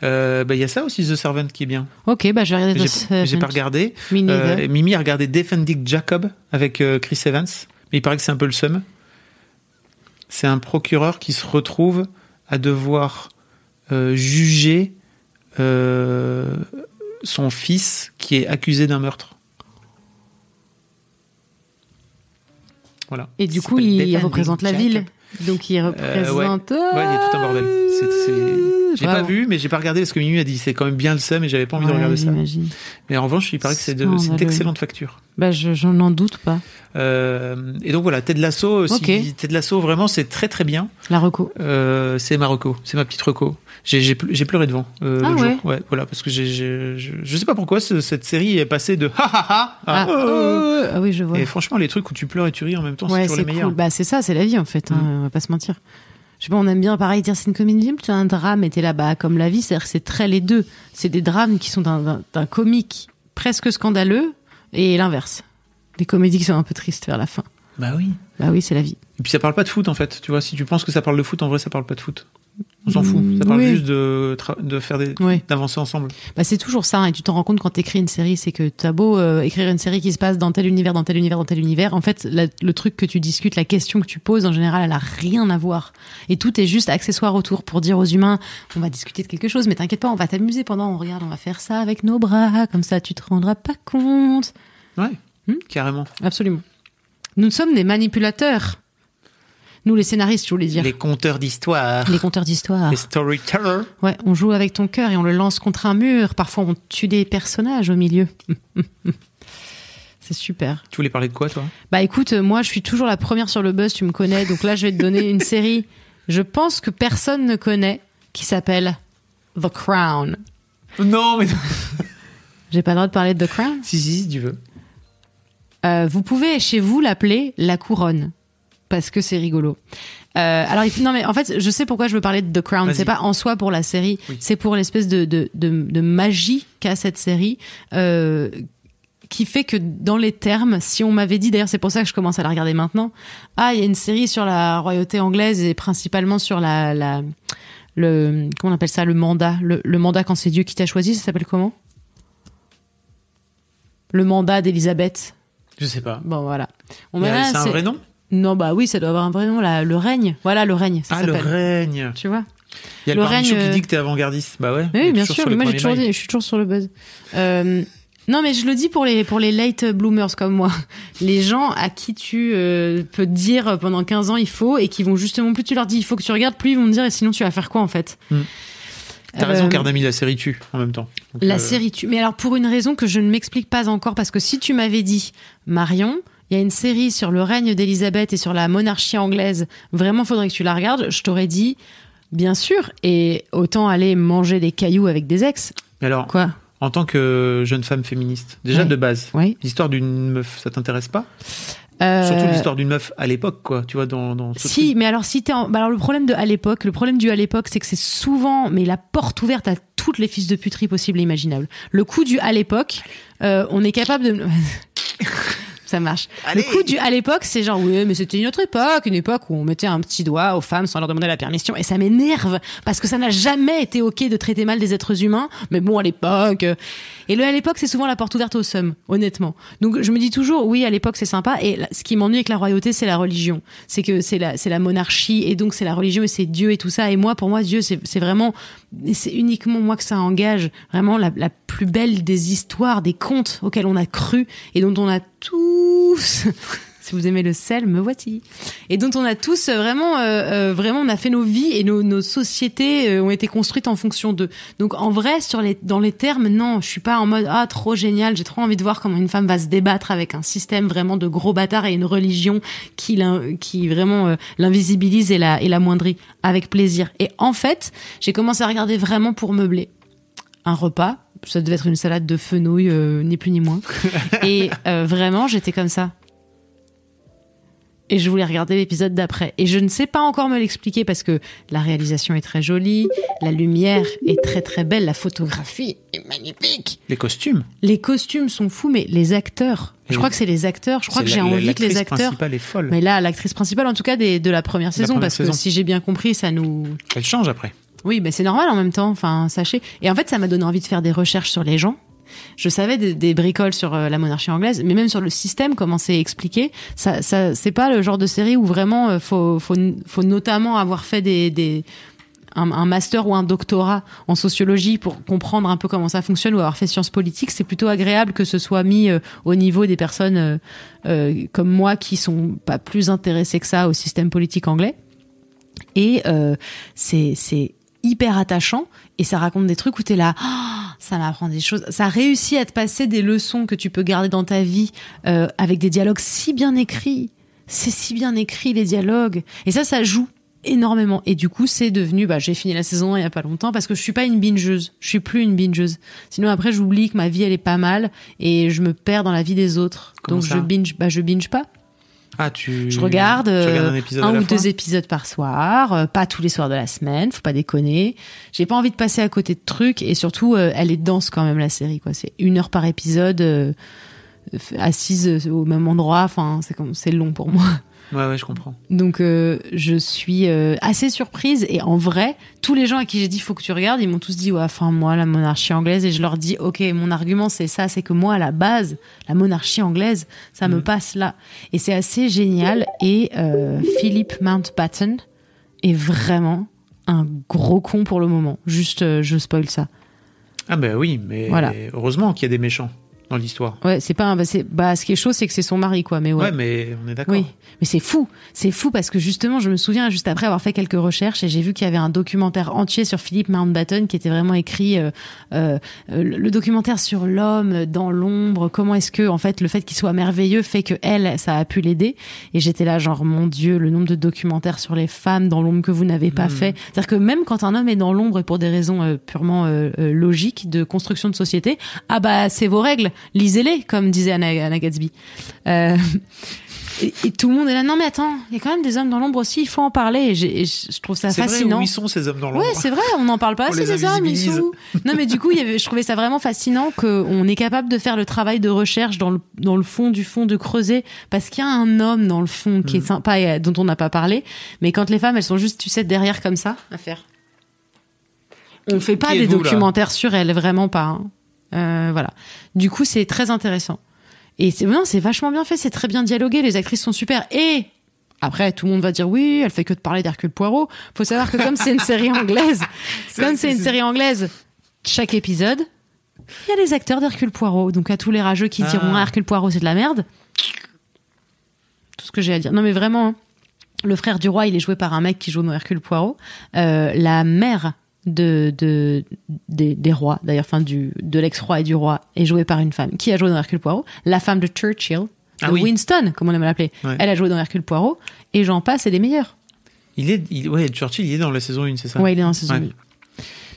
Euh, bah, il y a ça aussi The Servant qui est bien. Ok, bah je vais regarder J'ai The Servant. j'ai pas regardé. Euh, Mimi a regardé Defending Jacob avec Chris Evans, mais il paraît que c'est un peu le seum. C'est un procureur qui se retrouve à devoir euh, juger euh, son fils qui est accusé d'un meurtre. Voilà. Et du coup, il, représente la ville. Donc il Euh, ouais. représente. Ouais, il y a tout un bordel. C'est- J'ai pas vu, mais j'ai pas regardé parce que Mimi a dit c'est quand même bien le seum et j'avais pas envie de regarder ça. Mais en revanche, il paraît que c'est de- c'est d'excellente facture. Bah je, je n'en doute pas. Euh, et donc voilà, Ted Lasso, si Ok. Ted Lasso vraiment c'est très très bien. La reco. Euh, c'est ma reco, c'est ma petite reco. J'ai j'ai ple- j'ai pleuré devant euh, Ah ouais jour. Ouais, voilà, parce que j'ai je, je sais pas pourquoi ce- cette série est passée de ha ha ha à Ah, oh, oh, ah oui, je vois. Et franchement, les trucs où tu pleures et tu ris en même temps, c'est Ouais, toujours les c'est meilleurs. cool. Bah, c'est ça, c'est la vie, en fait. hein, Mm. on va pas se mentir. Je sais pas, on aime bien, pareil, dire c'est une comédie, mais c'est un drame, et t'es là, bah, comme la vie, c'est-à-dire que c'est très les deux. C'est des drames qui sont d'un comique presque scandaleux, et l'inverse. Des comédies qui sont un peu tristes vers la fin. Bah oui. Bah oui, c'est la vie. Et puis ça parle pas de foot en fait. Tu vois, si tu penses que ça parle de foot, en vrai ça parle pas de foot. On s'en fout. Ça parle oui. juste de, faire des, Oui. d'avancer ensemble. Bah, c'est toujours ça, hein, et tu t'en rends compte quand t'écris une série, c'est que t'as beau euh, écrire une série qui se passe dans tel univers, dans tel univers, dans tel univers, en fait, la- le truc que tu discutes, la question que tu poses, en général, elle a rien à voir. Et tout est juste accessoire autour pour dire aux humains, on va discuter de quelque chose, mais t'inquiète pas, on va t'amuser pendant, on regarde, on va faire ça avec nos bras, comme ça tu te rendras pas compte. Ouais. Hmm Carrément. Absolument. Nous sommes des manipulateurs. Nous, les scénaristes, je voulais dire. Les conteurs d'histoire. Les conteurs d'histoire. Les storytellers. Ouais, on joue avec ton cœur et on le lance contre un mur. Parfois, on tue des personnages au milieu. C'est super. Tu voulais parler de quoi toi? Bah écoute, euh, moi, je suis toujours la première sur le buzz, tu me connais. Donc là, je vais te donner une série, je pense que personne ne connaît, qui s'appelle The Crown. Non, mais. J'ai pas le droit de parler de The Crown? Si, si, si tu veux. Euh, vous pouvez chez vous l'appeler la couronne parce que c'est rigolo. Euh, alors non mais en fait je sais pourquoi je veux parler de The Crown. C'est pas en soi pour la série, Oui. c'est pour l'espèce de, de, de, de magie qu'a cette série. Euh, qui fait que dans les termes, si on m'avait dit, d'ailleurs c'est pour ça que je commence à la regarder maintenant, ah il y a une série sur la royauté anglaise et principalement sur la, la le comment on appelle ça le mandat, le, le mandat quand c'est Dieu qui t'a choisi, ça s'appelle comment? Le mandat d'Elisabeth. Je sais pas. Bon, voilà. On va- C'est un vrai nom? Non, bah oui, ça doit avoir un vrai nom, là. Le règne. Voilà, le règne. Ça Ah, le règne. Tu vois Il y a Le le, règne, qui euh, dit que t'es avant-gardiste. Bah ouais. Oui, bien sûr. Moi, j'ai toujours dit, je suis toujours sur le buzz. Euh, non, mais je le dis pour les pour les late bloomers comme moi, les gens à qui tu euh, peux dire pendant 15 ans il faut et qui vont justement plus tu leur dis il faut que tu regardes, plus ils vont te dire et sinon tu vas faire quoi en fait. Hmm. T'as raison, Cardami, la série tue en même temps. Donc, La euh, série tue. Mais alors pour une raison que je ne m'explique pas encore, parce que si tu m'avais dit, Marion, il y a une série sur le règne d'Élisabeth et sur la monarchie anglaise, vraiment faudrait que tu la regardes, je t'aurais dit, bien sûr, et autant aller manger des cailloux avec des ex. Mais alors, Quoi en tant que jeune femme féministe, déjà Ouais. de base, Oui. l'histoire d'une meuf, ça t'intéresse pas? Euh, Surtout l'histoire d'une meuf à l'époque, quoi. Tu vois, dans, dans ce Si, truc. mais alors si t'es en... bah alors le problème de à l'époque, le problème du à l'époque, c'est que c'est souvent, mais la porte ouverte à toutes les fils de puterie possibles et imaginables. Le coup du à l'époque, euh, on est capable de. Ça marche. Allez. Le coup du à l'époque, c'est genre oui, mais c'était une autre époque, une époque où on mettait un petit doigt aux femmes sans leur demander la permission, et ça m'énerve parce que ça n'a jamais été ok de traiter mal des êtres humains. Mais bon, à l'époque, euh, et le à l'époque, c'est souvent la porte ouverte au seum, honnêtement. Donc je me dis toujours oui, à l'époque c'est sympa, et ce qui m'ennuie avec la royauté, c'est la religion, c'est que c'est la c'est la monarchie, et donc c'est la religion et c'est Dieu et tout ça. Et moi, pour moi, Dieu, c'est c'est vraiment, c'est uniquement moi que ça engage, vraiment la, la plus belle des histoires, des contes auxquels on a cru et dont on a Si vous aimez le sel, me voici. Et dont on a tous euh, vraiment, euh, euh, vraiment, on a fait nos vies et nos, nos sociétés euh, ont été construites en fonction d'eux. Donc en vrai, sur les, dans les termes, non, je suis pas en mode ah trop génial. J'ai trop envie de voir comment une femme va se débattre avec un système vraiment de gros bâtards et une religion qui, qui vraiment l'invisibilise et la, et la moindrit avec plaisir. Et en fait, j'ai commencé à regarder vraiment pour meubler un repas. Ça devait être une salade de fenouil, euh, ni plus ni moins. Et euh, vraiment, j'étais comme ça. Et je voulais regarder l'épisode d'après. Et je ne sais pas encore me l'expliquer parce que la réalisation est très jolie, la lumière est très très belle, la photographie est magnifique. Les costumes. Les costumes sont fous, mais les acteurs. Je crois que c'est les acteurs. Je crois que j'ai envie que les l'actrice acteurs. principale est folle. Mais là, l'actrice principale, en tout cas, des, de la première saison, première parce saison. que si j'ai bien compris, ça nous. Elle change après. Oui, mais c'est normal en même temps. Enfin, sachez. Et en fait, ça m'a donné envie de faire des recherches sur les gens. Je savais des, bricoles sur euh, la monarchie anglaise, mais même sur le système, comment c'est expliqué. Ça, ça, c'est pas le genre de série où vraiment euh, faut, faut, faut notamment avoir fait des, des un, master ou un doctorat en sociologie pour comprendre un peu comment ça fonctionne ou avoir fait sciences politiques. C'est plutôt agréable que ce soit mis euh, au niveau des personnes comme moi qui sont pas plus intéressées que ça au système politique anglais. Et c'est hyper attachant et ça raconte des trucs où t'es là, Ah, ça m'apprend des choses. Ça réussit à te passer des leçons que tu peux garder dans ta vie euh, avec des dialogues si bien écrits. C'est si bien écrit les dialogues et ça, ça joue énormément. Et du coup, c'est devenu, bah, j'ai fini la saison il y a pas longtemps parce que je suis pas une bingeuse. Je suis plus une bingeuse. Sinon après, j'oublie que ma vie elle est pas mal et je me perds dans la vie des autres. Comment Donc je binge, bah je binge pas. Ah, tu. Je regarde, tu euh, un la ou fois deux épisodes par soir, euh, pas tous les soirs de la semaine, faut pas déconner. J'ai pas envie de passer à côté de trucs et surtout euh, elle est dense quand même la série quoi. C'est une heure par épisode, euh, assise euh, au même endroit. Enfin c'est long pour moi. Ouais, ouais, je comprends. Donc euh, je suis euh, assez surprise et en vrai, tous les gens à qui j'ai dit faut que tu regardes, ils m'ont tous dit ouais, enfin moi la monarchie anglaise et je leur dis OK, mon argument c'est ça, c'est que moi à la base, la monarchie anglaise, ça me passe là et c'est assez génial et euh, Philip Mountbatten est vraiment un gros con pour le moment. Juste euh, je spoil ça. Ah, bah oui, mais Voilà. heureusement qu'il y a des méchants dans l'histoire. Ouais, c'est pas un, bah, c'est bah ce qui est chaud c'est que c'est son mari quoi, mais Ouais, mais on est d'accord. Oui, mais c'est fou, c'est fou parce que justement, je me souviens juste après avoir fait quelques recherches et j'ai vu qu'il y avait un documentaire entier sur Philippe Mountbatten qui était vraiment écrit euh, euh, le documentaire sur l'homme dans l'ombre. Comment est-ce que en fait le fait qu'il soit merveilleux fait que elle, ça a pu l'aider Et j'étais là genre mon Dieu, le nombre de documentaires sur les femmes dans l'ombre que vous n'avez pas fait. C'est-à-dire que même quand un homme est dans l'ombre et pour des raisons euh, purement euh, euh, logiques de construction de société, ah bah c'est vos règles, lisez-les comme disait Anna, Anna Gatsby. Euh, et, et tout le monde est là. Non, mais attends, il y a quand même des hommes dans l'ombre aussi. Il faut en parler. Et, je trouve ça C'est vrai, fascinant. où ils sont ces hommes dans l'ombre Ouais, c'est vrai, on n'en parle pas assez des hommes, ils sont où Non, mais du coup, il y avait, je trouvais ça vraiment fascinant qu'on est capable de faire le travail de recherche dans le, dans le fond du fond, de creuser, parce qu'il y a un homme dans le fond qui est Mm. sympa et euh, dont on n'a pas parlé. Mais quand les femmes, elles sont juste, tu sais, derrière comme ça, à faire. On fait pas des documentaires sur elles, vraiment pas. hein. Euh, voilà. Du coup, c'est très intéressant. Et c'est non, c'est vachement bien fait, c'est très bien dialogué, les actrices sont super. Et après, tout le monde va dire oui, elle fait que de parler d'Hercule Poirot. Faut savoir que comme c'est une série anglaise, comme c'est une série anglaise, chaque épisode, il y a les acteurs d'Hercule Poirot. Donc à tous les rageux qui diront Ah. Hercule Poirot c'est de la merde. Tout ce que j'ai à dire. Non mais vraiment, hein. le frère du roi, il est joué par un mec qui joue dans Hercule Poirot. Euh, la mère de, de des, des rois, d'ailleurs, enfin du de l'ex-roi et du roi, est jouée par une femme qui a joué dans Hercule Poirot? La femme de Churchill, Ah de oui. Winston, comme on aime l'appeler, Ouais. elle a joué dans Hercule Poirot. Et j'en passe, et des meilleurs. Il est, il, ouais, Churchill, il est dans la saison 1, c'est ça? Ouais, il est dans la saison Ouais. 1.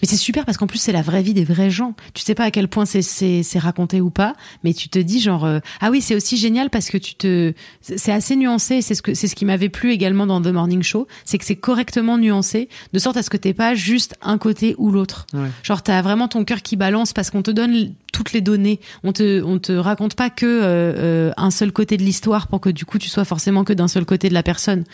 Mais c'est super parce qu'en plus c'est la vraie vie des vrais gens. Tu sais pas à quel point c'est raconté ou pas, mais tu te dis genre euh, ah oui c'est aussi génial parce que tu te c'est assez nuancé. C'est ce que c'est ce qui m'avait plu également dans The Morning Show, c'est que c'est correctement nuancé de sorte à ce que t'aies pas juste un côté ou l'autre. Ouais. Genre t'as vraiment ton cœur qui balance parce qu'on te donne toutes les données. On te on te raconte pas que euh, euh, un seul côté de l'histoire pour que du coup tu sois forcément que d'un seul côté de la personne.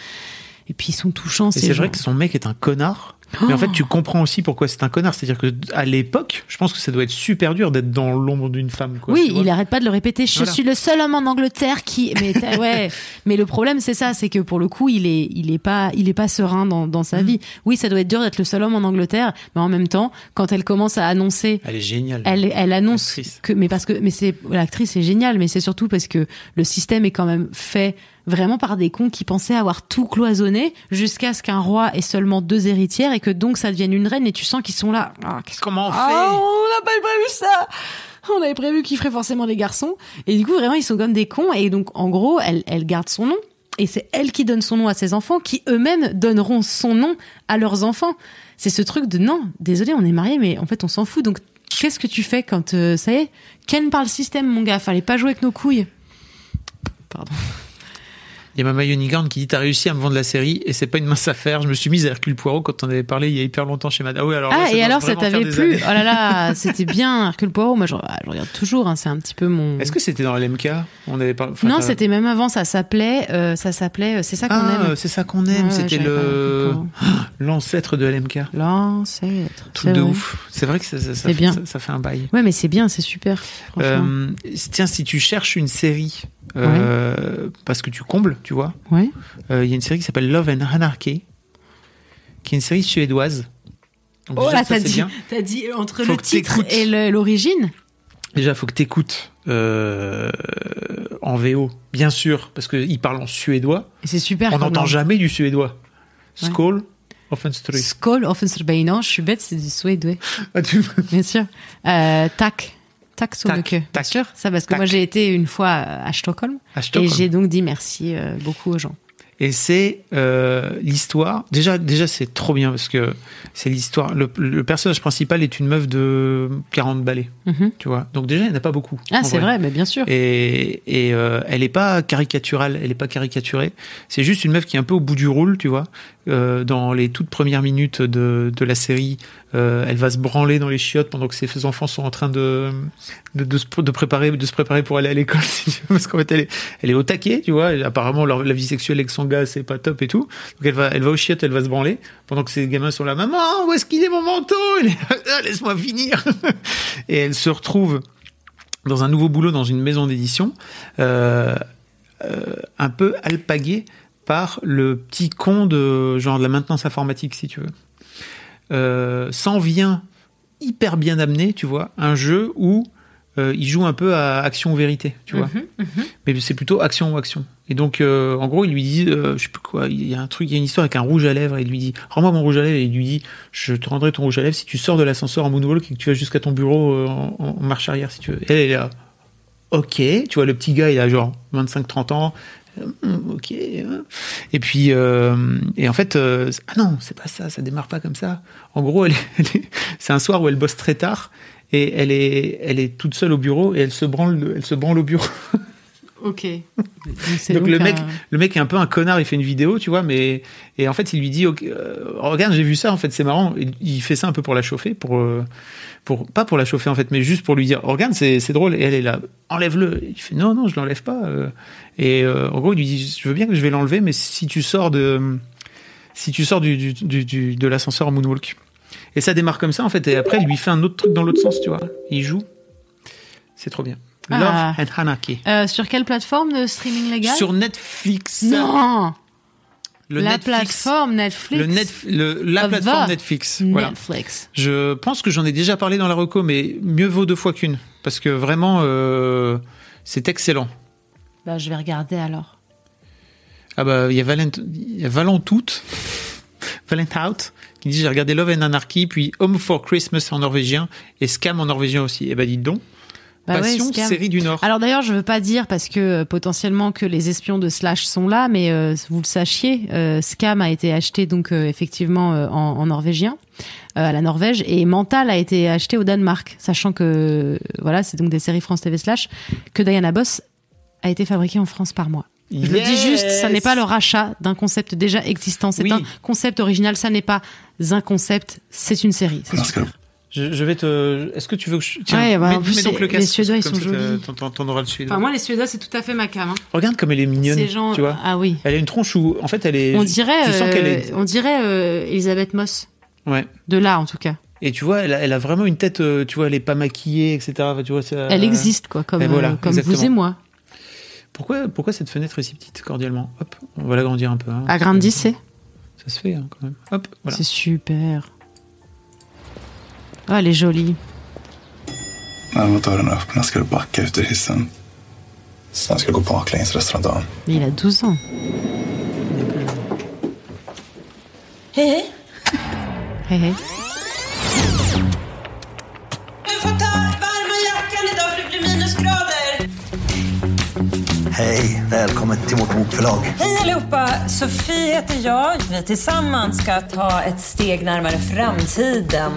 Et puis ils sont touchants. Et c'est vrai que son mec est un connard. Mais en fait, tu comprends aussi pourquoi c'est un connard. C'est-à-dire que à l'époque, je pense que ça doit être super dur d'être dans l'ombre d'une femme. Quoi, oui, il arrête pas de le répéter. Je Voilà. suis le seul homme en Angleterre qui. Mais ouais. Mais le problème, c'est ça, c'est que pour le coup, il est, il est pas, il est pas serein dans, dans Mm. sa vie. Oui, ça doit être dur d'être le seul homme en Angleterre, mais en même temps, quand elle commence à annoncer. Elle est géniale. Elle, elle annonce que, mais parce que, mais c'est l'actrice est géniale, mais c'est surtout parce que le système est quand même fait vraiment par des cons qui pensaient avoir tout cloisonné jusqu'à ce qu'un roi ait seulement deux héritières et que donc ça devienne une reine et tu sens qu'ils sont là. Ah, qu'est-ce Comment on fait ah, on n'a pas prévu ça. On avait prévu qu'il ferait forcément des garçons. Et du coup, vraiment, ils sont comme des cons. Et donc, en gros, elle, elle garde son nom. Et c'est elle qui donne son nom à ses enfants, qui eux-mêmes donneront son nom à leurs enfants. C'est ce truc de non, désolé, on est mariés, mais en fait, on s'en fout. Donc, qu'est-ce que tu fais quand euh, ça y est? Ken parle système, mon gars. Fallait pas jouer avec nos couilles. Pardon. Il y a ma Mayonigarn qui dit T'as réussi à me vendre la série et c'est pas une mince affaire. Je me suis mise à Hercule Poirot quand on avait parlé il y a hyper longtemps chez Madame. Ah oui, alors ah, et alors, ça t'avait plu. Oh là là, c'était bien, Hercule Poirot. Moi, je, je regarde toujours. hein, c'est un petit peu mon. Est-ce que c'était dans l'MK On avait enfin, non, c'était même avant. Ça s'appelait, euh, ça s'appelait. euh, C'est ça qu'on Ah, aime. c'est ça qu'on aime. Ouais, c'était le l'ancêtre de LMK. L'ancêtre. Truc de vrai. ouf. C'est vrai que ça, ça, fait, bien. Ça, fait un bail. Ouais, mais c'est bien, c'est super. Euh, tiens, si tu cherches une série, euh, parce que tu combles, tu vois, Ouais. euh, il y a une série qui s'appelle Love and Anarchy, qui est une série suédoise. Donc Oh déjà, là, t'as dit, dit entre Faut le titre et l'origine? Déjà, faut que t'écoutes euh, en VO, bien sûr, parce qu'ils parlent en suédois. C'est super. On n'entend jamais du suédois. Ouais. Skål, Offenstrid. Skål, Offenstrid. Non, je suis bête, c'est du suédois. Ah, tu- Bien sûr. Euh, tac. Tac sur le Tac, queue. Bien tac, sûr. Ça, parce que tac. moi, j'ai été une fois à Stockholm. À Stockholm. Et j'ai donc dit merci euh, beaucoup aux gens. Et c'est euh, l'histoire. Déjà, déjà c'est trop bien parce que c'est l'histoire. Le, le personnage principal est une meuf de 40 balais, Mhm. tu vois? Donc déjà, il n'y en a pas beaucoup. Ah, c'est vrai, mais bien sûr. Et, et euh, elle n'est pas caricaturale, elle n'est pas caricaturée. C'est juste une meuf qui est un peu au bout du rôle, tu vois. Euh, dans les toutes premières minutes de, de la série, euh, elle va se branler dans les chiottes pendant que ses enfants sont en train de de, de, se, préparer de se préparer pour aller à l'école, parce qu'en fait elle est au taquet, tu vois. Apparemment leur, la vie sexuelle avec son gars c'est pas top et tout. Donc elle va elle va aux chiottes, elle va se branler pendant que ses gamins sont là. Maman, où est-ce qu'il est mon manteau? Ah, Laisse-moi finir. et elle se retrouve dans un nouveau boulot dans une maison d'édition, euh, un peu alpagué par le petit con de genre de la maintenance informatique, si tu veux. Euh, s'en vient hyper bien amené, tu vois, un jeu où euh, il joue un peu à action ou vérité, tu vois. Mhm, Mais c'est plutôt action ou action. Et donc, euh, en gros, il lui dit, euh, je sais plus quoi, il y a un truc, il y a une histoire avec un rouge à lèvres, et il lui dit, rends-moi mon rouge à lèvres, et il lui dit, je te rendrai ton rouge à lèvres si tu sors de l'ascenseur en moonwalk et que tu vas jusqu'à ton bureau en, en marche arrière, si tu veux. Et elle est là, ok, tu vois, le petit gars, il a genre 25-30 ans, ok. hein. Et puis, euh, et en fait, euh, ah non, c'est pas ça, ça démarre pas comme ça. En gros, c'est un soir où elle bosse très tard et elle est, elle est toute seule au bureau et elle se branle, elle se branle au bureau. Ok. Donc, Donc, le un- mec, le mec est un peu un connard, il fait une vidéo, tu vois, mais et en fait il lui dit, ok, euh, regarde, j'ai vu ça, en fait c'est marrant. Et il fait ça un peu pour la chauffer, pour, pour pas pour la chauffer en fait, mais juste pour lui dire, regarde, c'est c'est drôle. Et elle est là, enlève-le. Il fait non, non, je l'enlève pas. euh. Et euh, en gros il lui dit, je veux bien que je vais l'enlever, mais si tu sors de, si tu sors du, du, du- de l'ascenseur en moonwalk. Et ça démarre comme ça en fait, et après il lui fait un autre truc dans l'autre sens, tu vois. Il joue. C'est trop bien. Ah. Love and Anarchy. Euh, sur quelle plateforme de streaming légal? Sur Netflix. Non Le La Netflix. plateforme Netflix. Le net, le- la plateforme Netflix. Voilà. Netflix. Je pense que j'en ai déjà parlé dans la reco, mais mieux vaut deux fois qu'une. Parce que vraiment, euh, c'est excellent. Bah, je vais regarder alors. Ah bah, il y a Valent, y a Valentout, qui dit j'ai regardé Love and Anarchy, puis Home for Christmas en norvégien, et Scam en norvégien aussi. Et bah, dites donc. Bah Passion, série du Nord. Alors d'ailleurs, je veux pas dire parce que euh, potentiellement que les espions de Slash sont là, mais euh, vous le sachiez, euh, Scam a été acheté donc euh, effectivement euh, en, en norvégien euh, à la Norvège et Mental a été acheté au Danemark, sachant que euh, voilà, c'est donc des séries France TV Slash que Diana Boss a été fabriquée en France par moi. Je le dis juste, ça n'est pas le rachat d'un concept déjà existant, c'est Oui. un concept original, ça n'est pas un concept, c'est une série. c'est super. Je, je vais te. Est-ce que tu veux que je. Tiens, Ouais, bah, mets, en plus, mets donc les- le casque, les Suédois, ils sont jolis. t'en- auras le suédois. Enfin, moi, les Suédois, c'est tout à fait ma cam. hein. Regarde comme elle est mignonne. Ces gens- tu vois. ah oui. Elle a une tronche où, en fait, elle est. On dirait, Tu sens euh, qu'elle est. on dirait euh, Elisabeth Moss. Ouais. De là, en tout cas. Et tu vois, elle a, elle a vraiment une tête. euh, Tu vois, elle est pas maquillée, etc. Tu vois, ça- Elle existe, quoi, comme, Et voilà, euh, comme vous exactement. et moi. Pourquoi, pourquoi cette fenêtre est si petite, cordialement? Hop, on va l'agrandir un peu. hein. Agrandissez. Ça se fait, hein, quand même. Hop, voilà. C'est super. Ah, elle est jolie. När de var dörrarna öppna ska du backa ut ur hissen. Sen ska du gå baklänges resten av dagen. Mais il a 12 ans. Hej, hej. Hej, hej. Du får ta varma jackan idag för det blir minusgrader. Hej, välkommen till vårt bokförlag. Hej allihopa! Sofie heter jag. Vi tillsammans ska ta ett steg närmare framtiden.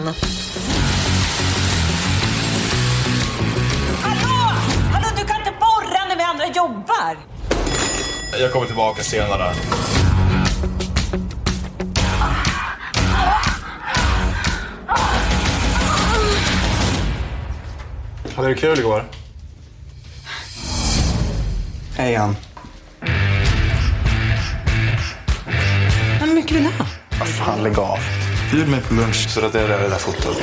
Jobbar! Jag kommer tillbaka senare. Hade du kul igår? Hej, Ann. Hur mycket vill du ha? Vad fan, lägg av. Bjud mig på lunch så raderar jag det där fotot.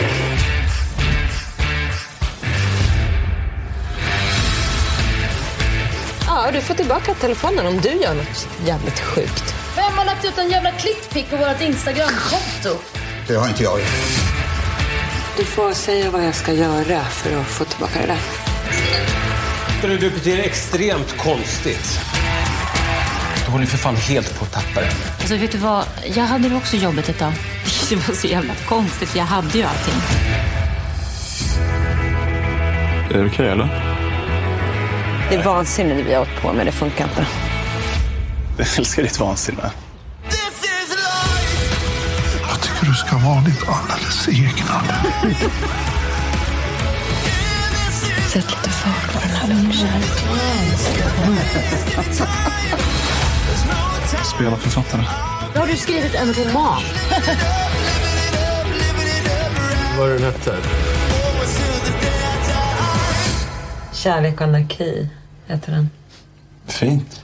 Ja, du får tillbaka telefonen om du gör något jävligt sjukt. Vem har lagt ut en jävla klickpick på vårt Instagramkonto? Det har inte jag gjort. Du får säga vad jag ska göra för att få tillbaka det där. Du, du beter dig extremt konstigt. Du håller ju för fan helt på att tappa det. Alltså vet du vad, jag hade det också jobbet ett tag. Det var så jävla konstigt, jag hade ju allting. Är det okej, eller? Det är vansinne det vi har åkt på, men det funkar inte. Jag älskar ditt vansinne. Jag tycker du ska vara ditt alldeles egna. Sätt lite fart på den här lunchen. Spela författare. Då har du skrivit en roman. Vad är den hette? Kärlek och anarki heter den. Fint.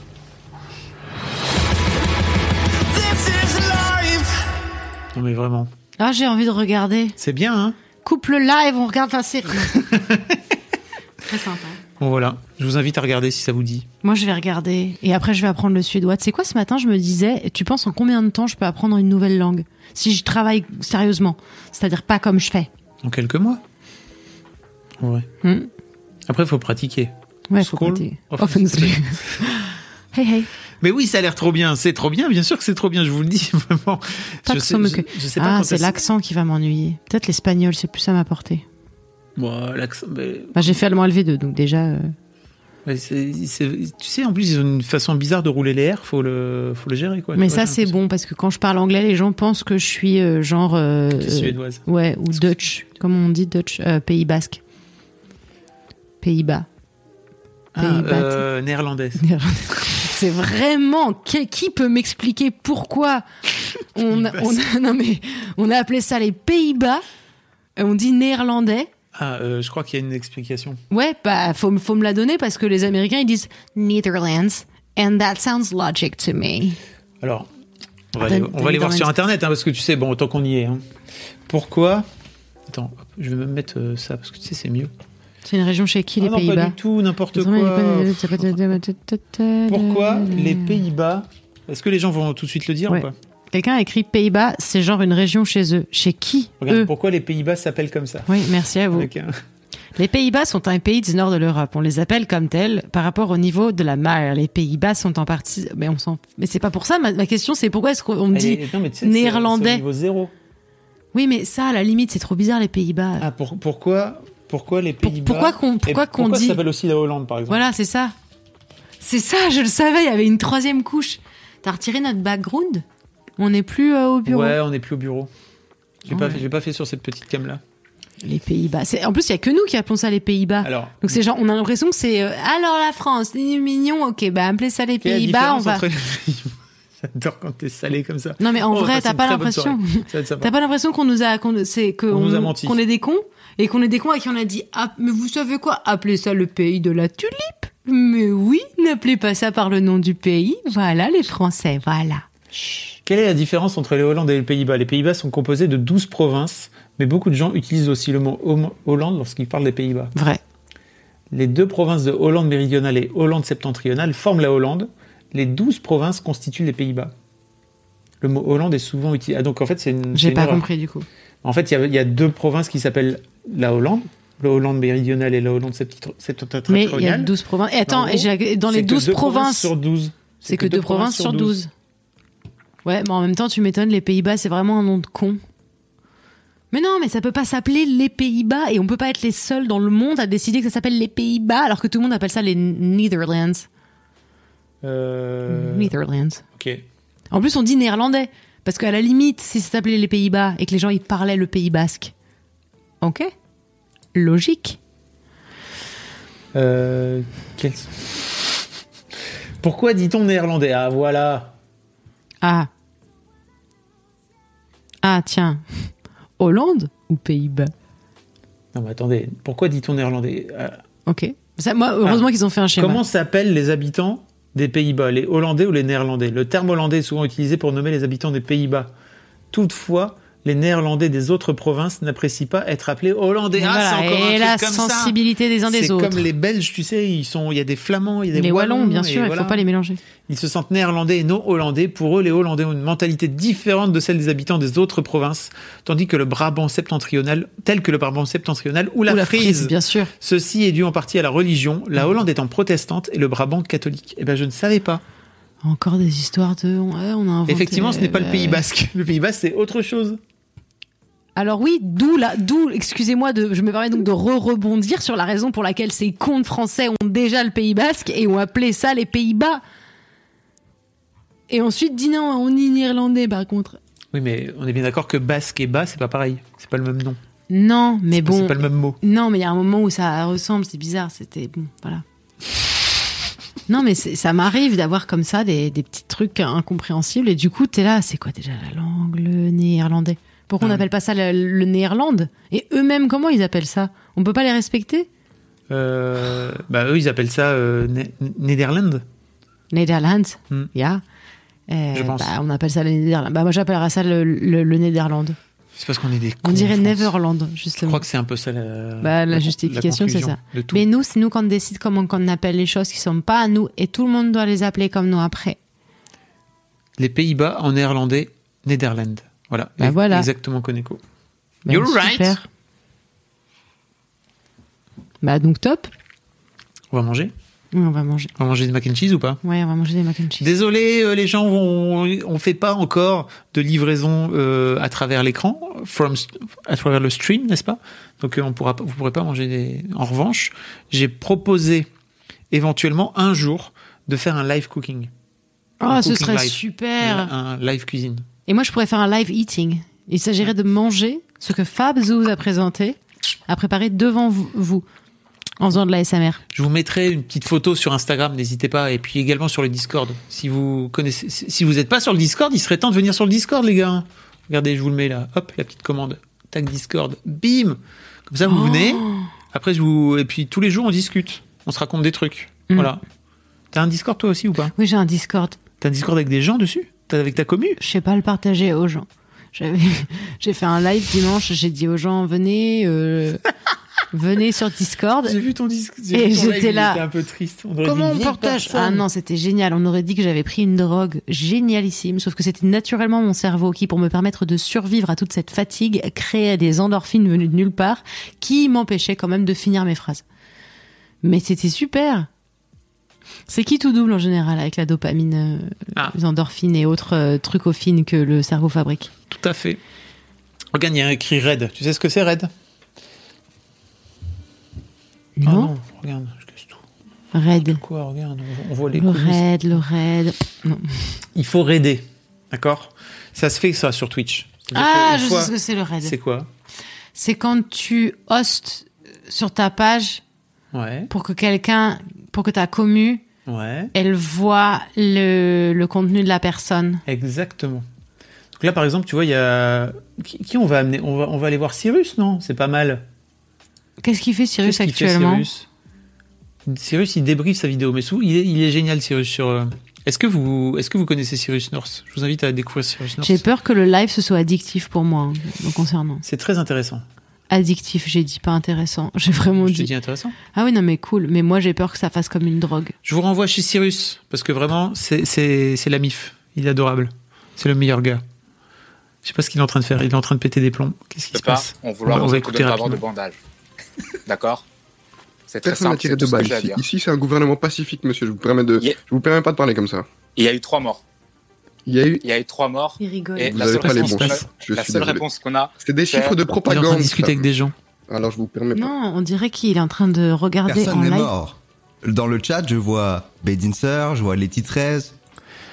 Non, mais vraiment. Ah, j'ai envie de regarder. C'est bien, hein Couple live, on regarde la série. Très sympa. Bon, voilà. Je vous invite à regarder si ça vous dit. Moi, je vais regarder. Et après, je vais apprendre le suédois. Tu sais quoi, ce matin, je me disais, tu penses en combien de temps je peux apprendre une nouvelle langue? Si je travaille sérieusement. C'est-à-dire pas comme je fais. En quelques mois Ouais. Hmm. Après, il faut pratiquer. Ouais, faut Scroll. pratiquer. Offensively. Hey, hey. Mais oui, ça a l'air trop bien. C'est trop bien. Bien sûr que c'est trop bien. Je vous le dis vraiment. Je sais, je- je sais pas ah, c'est l'accent qui va m'ennuyer. Peut-être l'espagnol, c'est plus à m'apporter. Bon, l'accent. mais- Bah, j'ai fait allemand LV2, donc déjà. euh, ouais, tu sais, en plus, ils ont une façon bizarre de rouler les R. Faut le, faut le gérer, quoi. Mais ça, c'est bon parce que quand je parle anglais, les gens pensent que je suis euh, genre. euh, suédoise. Ouais, ou Dutch. Comment on dit Dutch Pays basque. Pays-Bas. Ah, euh, néerlandaise. C'est vraiment qui, qui peut m'expliquer pourquoi on a, on a- non mais on a appelé ça les Pays-Bas et on dit néerlandais. Ah, euh, je crois qu'il y a une explication. Ouais, bah faut, me- faut me la donner parce que les Américains ils disent Netherlands and that sounds logic to me. Alors, on va aller, on va aller voir sur Internet, hein, parce que tu sais, bon, tant qu'on y est. hein. Pourquoi? Attends, hop, je vais même mettre euh, ça, parce que tu sais, c'est mieux. C'est une région chez qui les Ah non, pas Pays-Bas du tout, n'importe quoi. Pourquoi les Pays-Bas Est-ce que les gens vont tout de suite le dire ou pas Quelqu'un a écrit Pays-Bas, c'est genre une région chez eux. Chez qui Regarde, Eux. pourquoi les Pays-Bas s'appellent comme ça Oui, merci à vous. Les Pays-Bas sont un pays du nord de l'Europe. On les appelle comme tels par rapport au niveau de la mer. Les Pays-Bas sont en partie. Mais on s'en. Mais c'est pas pour ça. Ma, ma question, c'est pourquoi est-ce qu'on me dit non, mais néerlandais niveau zéro. Oui, mais ça, à la limite, c'est trop bizarre les Pays-Bas. Ah, pour- pourquoi, pourquoi les Pays-Bas pourquoi qu'on- pourquoi qu'on dit- ça s'appelle aussi la Hollande, par exemple Voilà, c'est ça. C'est ça, je le savais. Il y avait une troisième couche. T'as retiré notre background? On n'est plus euh, au bureau? Ouais, on n'est plus au bureau. J'ai pas, Ouais. fait- j'ai pas fait sur cette petite cam là. Les Pays-Bas. C'est- En plus, il y a que nous qui appelons ça les Pays-Bas. Alors, Donc c'est genre, on a l'impression que c'est euh, alors la France, c'est mignon. Ok, bah appelez ça les quelle est la Pays-Bas. On différence va. entre les Pays-Bas? J'adore quand t'es salé comme ça. Non mais en Oh, on va vrai, passer t'as une pas très bonne l'impression. soirée. Ça va être sympa. T'as pas l'impression qu'on nous a, qu'on c'est que On nous a menti. qu'on est des cons? Et qu'on est des cons à qui on a dit ah mais vous savez quoi, appelez ça le pays de la tulipe. Mais oui, n'appelez pas ça par le nom du pays. Voilà les Français, voilà. Quelle est la différence entre les Hollandes et les Pays-Bas? Les Pays-Bas sont composés de 12 provinces, mais beaucoup de gens utilisent aussi le mot Hollande lorsqu'ils parlent des Pays-Bas. Vrai. Les deux provinces de Hollande méridionale et Hollande septentrionale forment la Hollande. Les 12 provinces constituent les Pays-Bas. Le mot Hollande est souvent utilisé. Ah, donc en fait, c'est une. J'ai pas erreur. compris du coup. En fait, il y a- il y, a deux provinces qui s'appellent la Hollande, la Hollande méridionale et la Hollande septentri- septentrionale. Mais il y a 12 provinces. Et attends, dans les c'est que 12 deux provinces, sur 12. c'est que, deux provinces sur 12. Ouais, mais en même temps, tu m'étonnes, les Pays-Bas, c'est vraiment un nom de con. Mais non, mais ça peut pas s'appeler les Pays-Bas et on peut pas être les seuls dans le monde à décider que ça s'appelle les Pays-Bas alors que tout le monde appelle ça les Netherlands. Euh, Netherlands. Ok. En plus, on dit néerlandais parce qu'à la limite, si ça s'appelait les Pays-Bas et que les gens ils parlaient le Pays basque, ok, logique. Euh, quel- Pourquoi dit-on néerlandais Ah, voilà. Ah. Ah tiens, Hollande ou Pays-Bas Non, mais attendez. Pourquoi dit-on néerlandais Euh, Ok. Ça, moi, heureusement Ah. qu'ils ont fait un schéma. Comment s'appellent les habitants des Pays-Bas Les Hollandais ou les Néerlandais Le terme hollandais est souvent utilisé pour nommer les habitants des Pays-Bas. Toutefois, les Néerlandais des autres provinces n'apprécient pas être appelés Hollandais. Ah, voilà, c'est encore un et truc la ça. sensibilité des uns des C'est autres. comme les Belges, tu sais, ils sont, il y a des Flamands, il y a des les Wallons, bien sûr, il voilà. faut pas les mélanger. Ils se sentent néerlandais et non hollandais. Pour eux, les Hollandais ont une mentalité différente de celle des habitants des autres provinces, tandis que le Brabant septentrional, tel que le Brabant septentrional ou la, Ou la Frise, Frise, bien sûr. Ceci est dû en partie à la religion, la Hollande étant protestante et le Brabant catholique. Eh ben, je ne savais pas. Encore des histoires de. ouais, on a inventé- Effectivement, ce n'est pas le Pays euh, Basque. Le Pays Basque, c'est autre chose. Alors oui, d'où la, d'où, excusez-moi, de, je me permets donc de re-rebondir sur la raison pour laquelle ces cons de français ont déjà le Pays Basque et ont appelé ça les Pays-Bas. Et ensuite dit non, on dit néerlandais par contre. Oui, mais on est bien d'accord que Basque et Bas, c'est pas pareil. C'est pas le même nom. Non, mais bon. C'est pas le même mot. Non, mais il y a un moment où ça ressemble, c'est bizarre, c'était bon, voilà. Non, mais c'est- ça m'arrive d'avoir comme ça des, des petits trucs incompréhensibles et du coup, t'es là, c'est quoi déjà la langue, le néerlandais? Pourquoi on Ah n'appelle pas ça le, le néerlande Et eux-mêmes, comment ils appellent ça On peut pas les respecter Euh, bah, eux, ils appellent ça euh, Netherlands. Netherlands, Hmm. yeah. Euh, Je pense. bah, on appelle ça le Néderlande. Bah, moi, j'appellerais ça le, le. C'est parce qu'on est des On dirait. Neverland, Je justement. crois que c'est un peu ça la, Bah, la, con- justification, c'est ça. Mais nous, c'est nous qu'on décide comment on appelle les choses qui sont pas à nous et tout le monde doit les appeler comme nous après. Les Pays-Bas en néerlandais, Netherlands. Voilà. Bah, voilà. Exactement, Koneko. Bah, You're super. right. Bah, donc top. On va manger Oui, on va manger. On va manger des mac and cheese ou pas? Ouais, on va manger des mac and cheese. Désolé, euh, les gens, on on fait pas encore de livraison euh, à travers l'écran, from à travers le stream, n'est-ce pas? Donc euh, on pourra, pas- vous pourrez pas manger des. En revanche, j'ai proposé éventuellement un jour de faire un live cooking. Oh, Un ce cooking serait live. super. Un, un live cuisine. Et moi, je pourrais faire un live eating. Il s'agirait de manger ce que Fab vous a présenté, a préparé devant vous, en faisant de la SMR. Je vous mettrai une petite photo sur Instagram, n'hésitez pas, et puis également sur le Discord. Si vous connaissez, si vous n'êtes pas sur le Discord, il serait temps de venir sur le Discord, les gars. Regardez, je vous le mets là. Hop, la petite commande. Tac Discord. Bim. Comme ça, vous Oh. venez. Après, je vous et puis tous les jours, on discute. On se raconte des trucs. Mm. Voilà. T'as un Discord toi aussi ou pas? Oui, j'ai un Discord. T'as un Discord avec des gens dessus? Avec ta commu? Je sais pas le partager aux gens. J'ai fait un live dimanche, j'ai dit aux gens, venez, euh, venez sur Discord. J'ai vu ton disque. Et j'étais là. Un peu triste. On Comment on partage. Ah non, c'était génial. On aurait dit que j'avais pris une drogue génialissime, sauf que c'était naturellement mon cerveau qui, pour me permettre de survivre à toute cette fatigue, créait des endorphines venues de nulle part, qui m'empêchaient quand même de finir mes phrases. Mais c'était super. C'est qui tout double en général avec la dopamine, euh, Ah. les endorphines et autres euh, trucofines que le cerveau fabrique Tout à fait. Regarde, il y a écrit Red. Tu sais ce que c'est Red? Non, Ah non, regarde, je casse tout. raid. Quoi, regarde, on- voit les Le coulisses. raid, le raid. Non. Il faut raider, d'accord? Ça se fait ça sur Twitch. Ah, je fois- sais ce que c'est le raid. C'est quoi? C'est quand tu hostes sur ta page Ouais, pour que quelqu'un, pour que ta commu, ouais, elle voit le, le contenu de la personne. exactement. Donc là, par exemple, tu vois, il y a qui, qui on va amener? On va, on va aller voir Cyrus, non? C'est pas mal. Qu'est-ce qu'il fait Cyrus fait, actuellement? Cyrus? Cyrus, il débriefe sa vidéo, mais sous, il est, il est génial, Cyrus. Sur, euh, est-ce que vous, est-ce que vous connaissez Cyrus North? Je vous invite à découvrir Cyrus North. J'ai peur que le live ce soit addictif pour moi, hein, me concernant. C'est très intéressant. Addictif, j'ai dit pas intéressant. J'ai vraiment Je dit. dis intéressant. Ah oui, non, mais cool. Mais moi, j'ai peur que ça fasse comme une drogue. Je vous renvoie chez Cyrus parce que vraiment, c'est c'est c'est la mif. Il est adorable. C'est le meilleur gars. Je sais pas ce qu'il est en train de faire. Il est en train de péter des plombs. Qu'est-ce qui se pas passe en vouloir on va, on écouter avoir de rapidement. bandage. D'accord? C'est très Personne simple. tiré de ce que. Ici, c'est un gouvernement pacifique, monsieur. Je vous permets de, je vous permets pas de parler comme ça. Il y a eu trois morts. Il y a eu. Il y a eu trois morts. Il rigole. Et Vous la seule pas les réponse bons qu'on a- chiffres. Je la suis seule désolé. réponse qu'on a. C'est des chiffres de Il est en train propagande. de discuter ça. avec des gens. Alors, je vous permets pas. Non, on dirait qu'il est en train de regarder Personne en n'est live. mort. Dans le chat, je vois Bedinser, je vois Letty 13,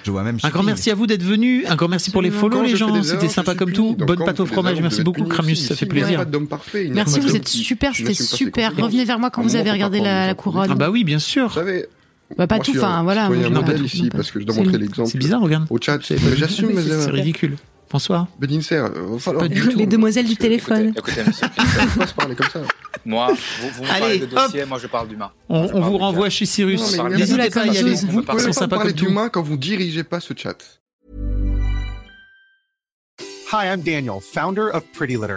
je vois même Un grand merci à vous d'être venus. Un grand merci pour les follow, les gens. C'était sympa comme tout. Bonne pâte au fromage. Merci beaucoup, aussi. Ça fait plaisir. Merci, vous êtes super, c'était super. Revenez vers moi quand vous avez regardé la, couronne. Ah bah oui, bien sûr. Bah, pas moi, tout, enfin voilà. moi, non, ici pas- parce que je dois montrer l'exemple. C'est bizarre, regarde. Au chat, C'est mais j'assume mes c'est erreurs. ridicule. Bonsoir. Bedinser, euh, va falloir. Pas du Les demoiselles du téléphone. Écoutez, monsieur, On va se parler comme ça. moi, vous, vous me Allez, parlez de hop. dossier, moi je parle d'humain. On, on vous renvoie chez Cyrus. Non, N'hésitez la pas à y aller. Vous peut pouvez pas parler d'humain quand vous dirigez pas ce chat. Hi, I'm Daniel, founder of Pretty Litter.